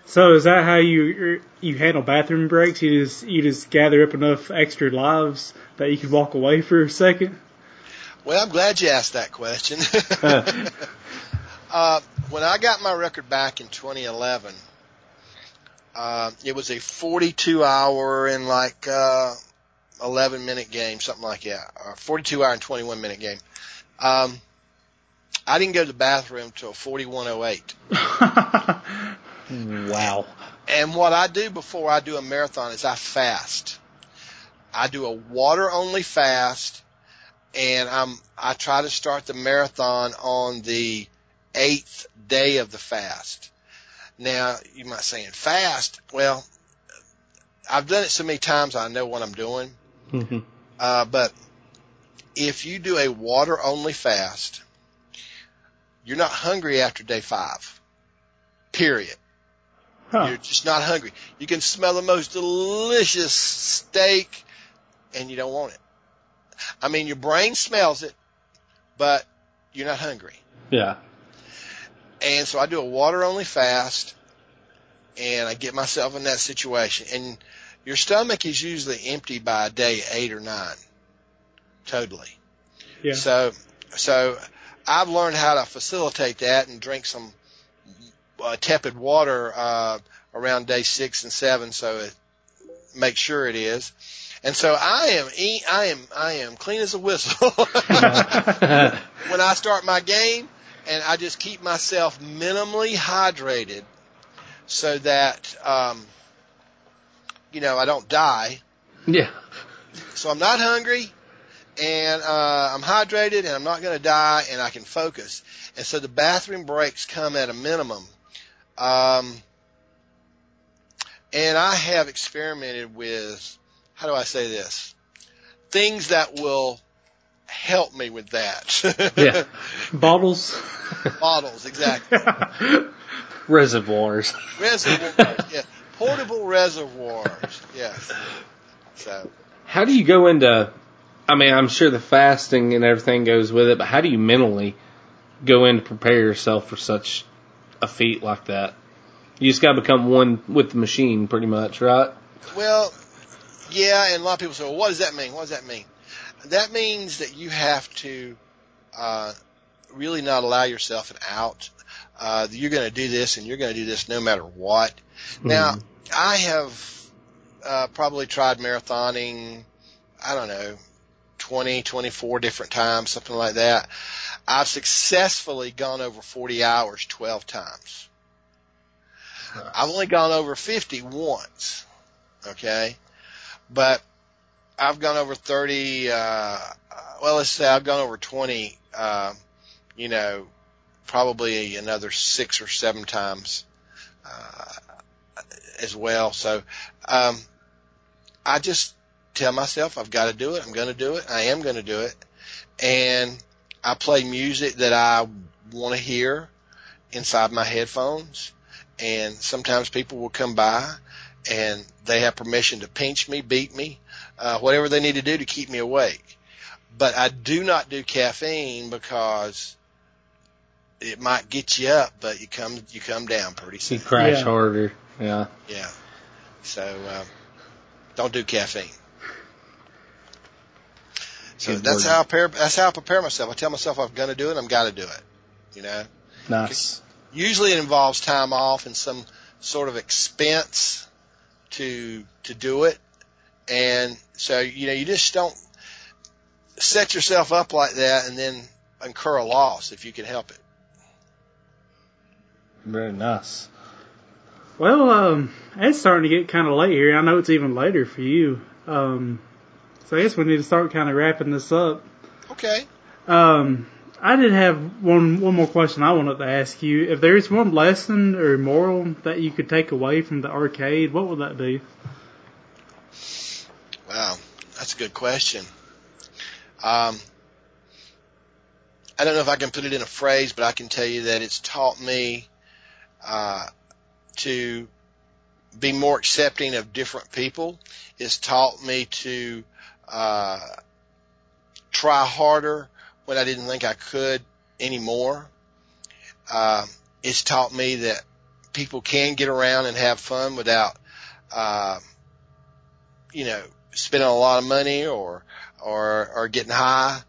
[SPEAKER 2] So is that how you you handle bathroom breaks? You just you just gather up enough extra lives that you can walk away for a second.
[SPEAKER 1] Well, I'm glad you asked that question. uh, when I got my record back in 2011, uh, it was a 42 hour and like uh, 11 minute game, something like that, or 42 hour and 21 minute game. Um, I didn't go to the bathroom till 4108.
[SPEAKER 3] Wow.
[SPEAKER 1] And what I do before I do a marathon is I fast. I do a water only fast and I'm, I try to start the marathon on the eighth day of the fast. Now, you might say in fast, well, I've done it so many times I know what I'm doing.
[SPEAKER 3] Mhm.
[SPEAKER 1] Uh, but if you do a water only fast, you're not hungry after day five. Period.
[SPEAKER 2] Huh.
[SPEAKER 1] You're just not hungry. You can smell the most delicious steak and you don't want it. I mean, your brain smells it, but you're not hungry.
[SPEAKER 3] Yeah.
[SPEAKER 1] And so I do a water only fast and I get myself in that situation. And your stomach is usually empty by day eight or nine. Totally.
[SPEAKER 2] Yeah.
[SPEAKER 1] So, so I've learned how to facilitate that and drink some uh, tepid water uh, around day six and seven, so it make sure it is. And so I am, I am, I am clean as a whistle when I start my game, and I just keep myself minimally hydrated so that, um, you know, I don't die.
[SPEAKER 3] yeah.
[SPEAKER 1] So I'm not hungry, and uh, I'm hydrated, and I'm not going to die, and I can focus. And so the bathroom breaks come at a minimum. Um, and I have experimented with, how do I say this? Things that will help me with that.
[SPEAKER 3] Yeah.
[SPEAKER 2] Bottles.
[SPEAKER 1] Bottles, exactly.
[SPEAKER 3] Reservoirs.
[SPEAKER 1] Reservoirs, yeah. Portable reservoirs, yes. So,
[SPEAKER 3] How do you go into? I mean, I'm sure the fasting and everything goes with it, but how do you mentally go in to prepare yourself for such a feat like that? You just got to become one with the machine, pretty much, right?
[SPEAKER 1] Well, yeah, and a lot of people say, well, what does that mean? What does that mean? That means that you have to uh, really not allow yourself an out. Uh, you're going to do this and you're going to do this no matter what. Now, I have uh, probably tried marathoning, I don't know, 20, 24 different times, something like that. I've successfully gone over 40 hours 12 times. I've only gone over 50 once. Okay. But I've gone over 30, uh, uh, well, let's say I've gone over 20, uh, you know, probably another six or seven times, uh, as well. So, um, I just tell myself I've got to do it. I'm going to do it. I am going to do it. And I play music that I want to hear inside my headphones. And sometimes people will come by and they have permission to pinch me, beat me, uh, whatever they need to do to keep me awake. But I do not do caffeine because it might get you up, but you come you come down pretty soon.
[SPEAKER 3] You crash
[SPEAKER 2] Yeah.
[SPEAKER 3] harder. Yeah.
[SPEAKER 1] Yeah. So um, don't do caffeine. So
[SPEAKER 3] Good
[SPEAKER 1] that's
[SPEAKER 3] word.
[SPEAKER 1] how I prepare. That's how I prepare myself. I tell myself I'm going to do it. I'm got to do it. You know.
[SPEAKER 3] Nice.
[SPEAKER 1] Usually it involves time off and some sort of expense to to do it, and so you know you just don't set yourself up like that and then incur a loss if you can help it.
[SPEAKER 3] Very nice.
[SPEAKER 2] Well, um, it's starting to get kind of late here. I know it's even later for you. Um, so I guess we need to start kind of wrapping this up.
[SPEAKER 1] Okay.
[SPEAKER 2] Um, I did have one one more question I wanted to ask you. If there is one lesson or moral that you could take away from the arcade, what would that be?
[SPEAKER 1] Wow, that's a good question. Um, I don't know if I can put it in a phrase, but I can tell you that it's taught me uh, to be more accepting of different people. It's taught me to uh, try harder when I didn't think I could anymore. Uh, it's taught me that people can get around and have fun without, uh, you know, spending a lot of money or or or getting high.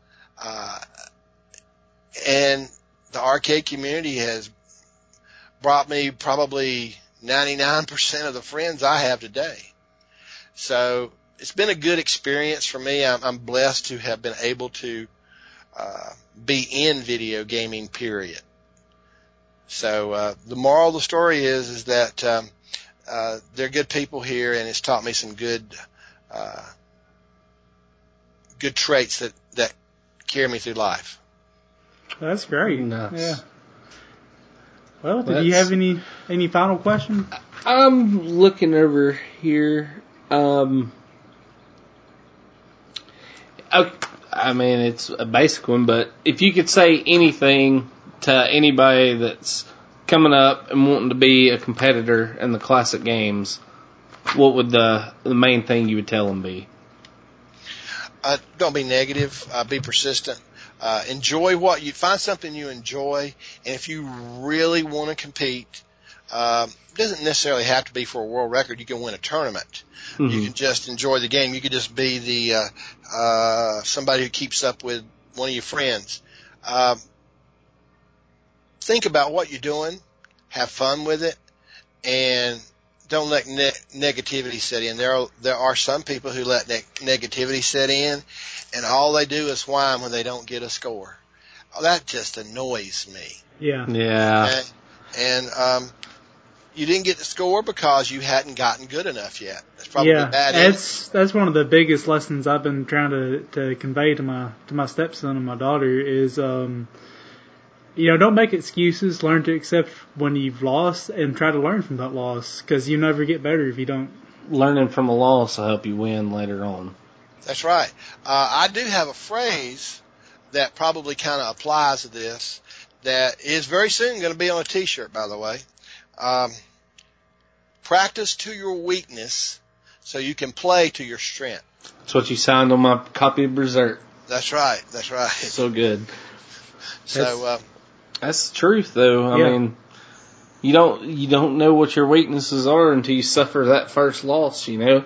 [SPEAKER 1] Uh, and the arcade community has brought me probably 99% of the friends I have today. So it's been a good experience for me. I'm, I'm blessed to have been able to uh, be in video gaming. Period. So uh, the moral of the story is is that um, uh, they're good people here, and it's taught me some good uh, good traits that that carry me through life.
[SPEAKER 2] That's great.
[SPEAKER 3] Nice.
[SPEAKER 2] Yeah. Well, did you have any any final questions?
[SPEAKER 3] I'm looking over here. Um, I, mean, it's a basic one, but if you could say anything to anybody that's coming up and wanting to be a competitor in the classic games, what would the the main thing you would tell them be?
[SPEAKER 1] Uh, don't be negative. Uh, be persistent. Uh, enjoy what you find something you enjoy, and if you really want to compete, um, it doesn't necessarily have to be for a world record. You can win a tournament. You
[SPEAKER 3] Mhm.
[SPEAKER 1] can just enjoy the game. You could just be the uh, uh, somebody who keeps up with one of your friends. Um, think about what you're doing, have fun with it, and don't let ne- negativity set in. There are there are some people who let ne- negativity set in, and all they do is whine when they don't get a score. Oh, that just annoys me.
[SPEAKER 2] Yeah.
[SPEAKER 3] Yeah.
[SPEAKER 1] And, and um, you didn't get the score because you hadn't gotten good enough yet. That's probably
[SPEAKER 2] yeah,
[SPEAKER 1] bad.
[SPEAKER 2] that's that's one of the biggest lessons I've been trying to to convey to my to my stepson and my daughter is um you know don't make excuses learn to accept when you've lost and try to learn from that loss because you never get better if you don't
[SPEAKER 3] Learning from a loss will help you win later on.
[SPEAKER 1] That's right. Uh, I do have a phrase that probably kind of applies to this that is very soon going to be on a t-shirt, by the way. Um, practice to your weakness so you can play to your strength.
[SPEAKER 3] That's what you signed on my copy of Berzerk.
[SPEAKER 1] That's right. That's right.
[SPEAKER 3] So good.
[SPEAKER 1] So, uh,
[SPEAKER 3] That's the truth, though. I
[SPEAKER 2] Yeah.
[SPEAKER 3] mean, you don't you don't know what your weaknesses are until you suffer that first loss. You know,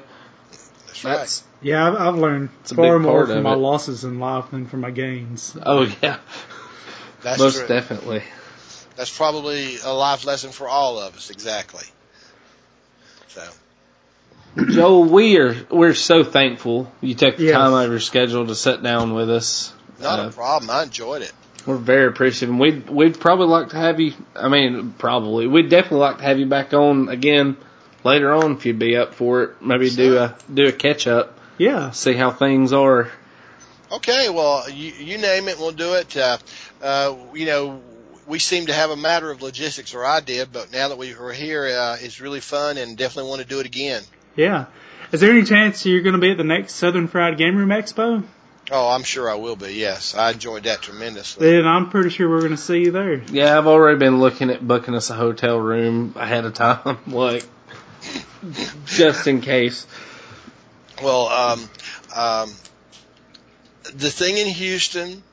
[SPEAKER 1] that's right.
[SPEAKER 2] yeah I've, I've learned
[SPEAKER 3] It's
[SPEAKER 2] far more from my
[SPEAKER 3] it.
[SPEAKER 2] losses in life than from my gains
[SPEAKER 3] oh yeah,
[SPEAKER 1] That's
[SPEAKER 3] most
[SPEAKER 1] true.
[SPEAKER 3] definitely.
[SPEAKER 1] That's probably a life lesson for all of us. Exactly. So,
[SPEAKER 3] Joel, we are we're so thankful you took the
[SPEAKER 2] Yes.
[SPEAKER 3] time out of your schedule to sit down with us.
[SPEAKER 1] not
[SPEAKER 3] Uh,
[SPEAKER 1] a problem. I enjoyed it.
[SPEAKER 3] We're very appreciative. And we'd we'd probably like to have you. I mean, probably we'd definitely like to have you back on again later on if you'd be up for it. Maybe do a do a catch up,
[SPEAKER 2] yeah
[SPEAKER 3] see how things are.
[SPEAKER 1] Okay, well, you, you name it, we'll do it. Uh, uh, you know, we seem to have a matter of logistics, or I did, but now that we are here, uh, it's really fun and definitely want to do it again.
[SPEAKER 2] Yeah. Is there any chance you're going to be at the next Southern Fried Game Room Expo?
[SPEAKER 1] Oh, I'm sure I will be. Yes, I enjoyed that tremendously.
[SPEAKER 2] Then I'm pretty sure we're going to see you there.
[SPEAKER 3] Yeah, I've already been looking at booking us a hotel room ahead of time, like just in case.
[SPEAKER 1] Well, um, um, the thing in Houston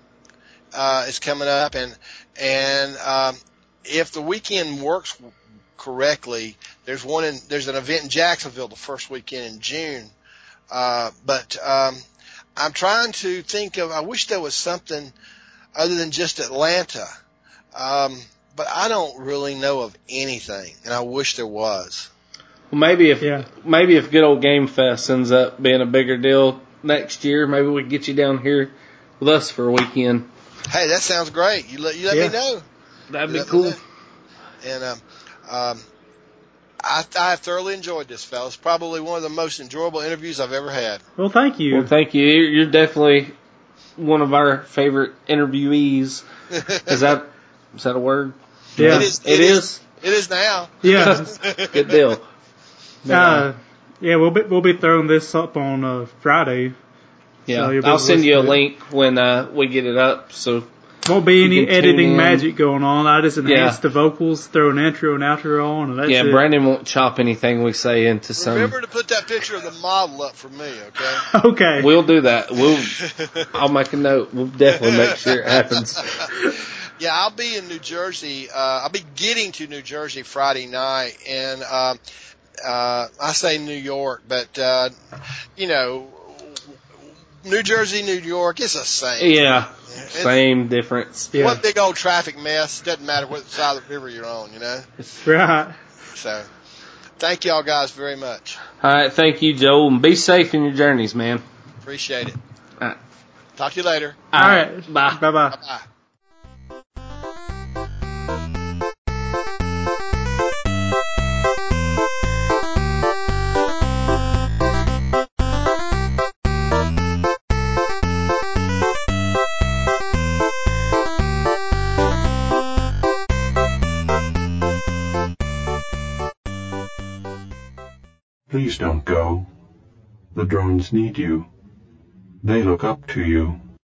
[SPEAKER 1] uh, is coming up, and and um, if the weekend works correctly, there's one in there's an event in Jacksonville the first weekend in June. Uh, but um, I'm trying to think of. I wish there was something other than just Atlanta. Um, but I don't really know of anything, and I wish there was.
[SPEAKER 3] Well, maybe if
[SPEAKER 2] Yeah.
[SPEAKER 3] maybe if good old Game Fest ends up being a bigger deal next year, maybe we can get you down here with us for a weekend.
[SPEAKER 1] Hey, that sounds great. You let you let
[SPEAKER 2] Yeah.
[SPEAKER 1] me know.
[SPEAKER 3] That'd be cool.
[SPEAKER 1] And um, um, I, I have thoroughly enjoyed this, fellas. Probably one of the most enjoyable interviews I've ever had.
[SPEAKER 2] Well, thank you.
[SPEAKER 3] Well, thank you. You're you're definitely one of our favorite interviewees. Is that is that a word?
[SPEAKER 2] yeah.
[SPEAKER 1] It is.
[SPEAKER 3] It is.
[SPEAKER 1] It is now.
[SPEAKER 2] Yeah.
[SPEAKER 3] Good deal.
[SPEAKER 2] Uh, yeah, we'll be we'll be throwing this up on uh, Friday.
[SPEAKER 3] Yeah,
[SPEAKER 2] So you'll
[SPEAKER 3] I'll send you a
[SPEAKER 2] listen to it.
[SPEAKER 3] link when uh, we get it up. So
[SPEAKER 2] Won't be any editing magic going on. I just enhance
[SPEAKER 3] Yeah.
[SPEAKER 2] the vocals, throw an intro and outro on, and that's
[SPEAKER 3] yeah,
[SPEAKER 2] it.
[SPEAKER 3] Brandon won't chop anything we say into some.
[SPEAKER 1] Remember to put that picture of the model up for me, okay?
[SPEAKER 2] Okay.
[SPEAKER 3] We'll do that. We'll. I'll make a note. We'll definitely make sure it happens.
[SPEAKER 1] yeah, I'll be in New Jersey. Uh, I'll be getting to New Jersey Friday night, and um, uh, I say New York, but uh, you know, New Jersey, New York, it's the same.
[SPEAKER 3] Yeah,
[SPEAKER 1] It's
[SPEAKER 3] same difference.
[SPEAKER 2] yeah.
[SPEAKER 1] One big old traffic mess. Doesn't matter what side of the river you're on, you know.
[SPEAKER 2] Right.
[SPEAKER 1] So, thank y'all guys very much.
[SPEAKER 3] All right, thank you, Joel, and be safe in your journeys, man.
[SPEAKER 1] Appreciate it.
[SPEAKER 3] All right.
[SPEAKER 1] Talk to you later.
[SPEAKER 2] All right.
[SPEAKER 3] bye.
[SPEAKER 2] Bye bye.
[SPEAKER 1] Bye bye.
[SPEAKER 4] Don't go. The drones need you. They look up to you.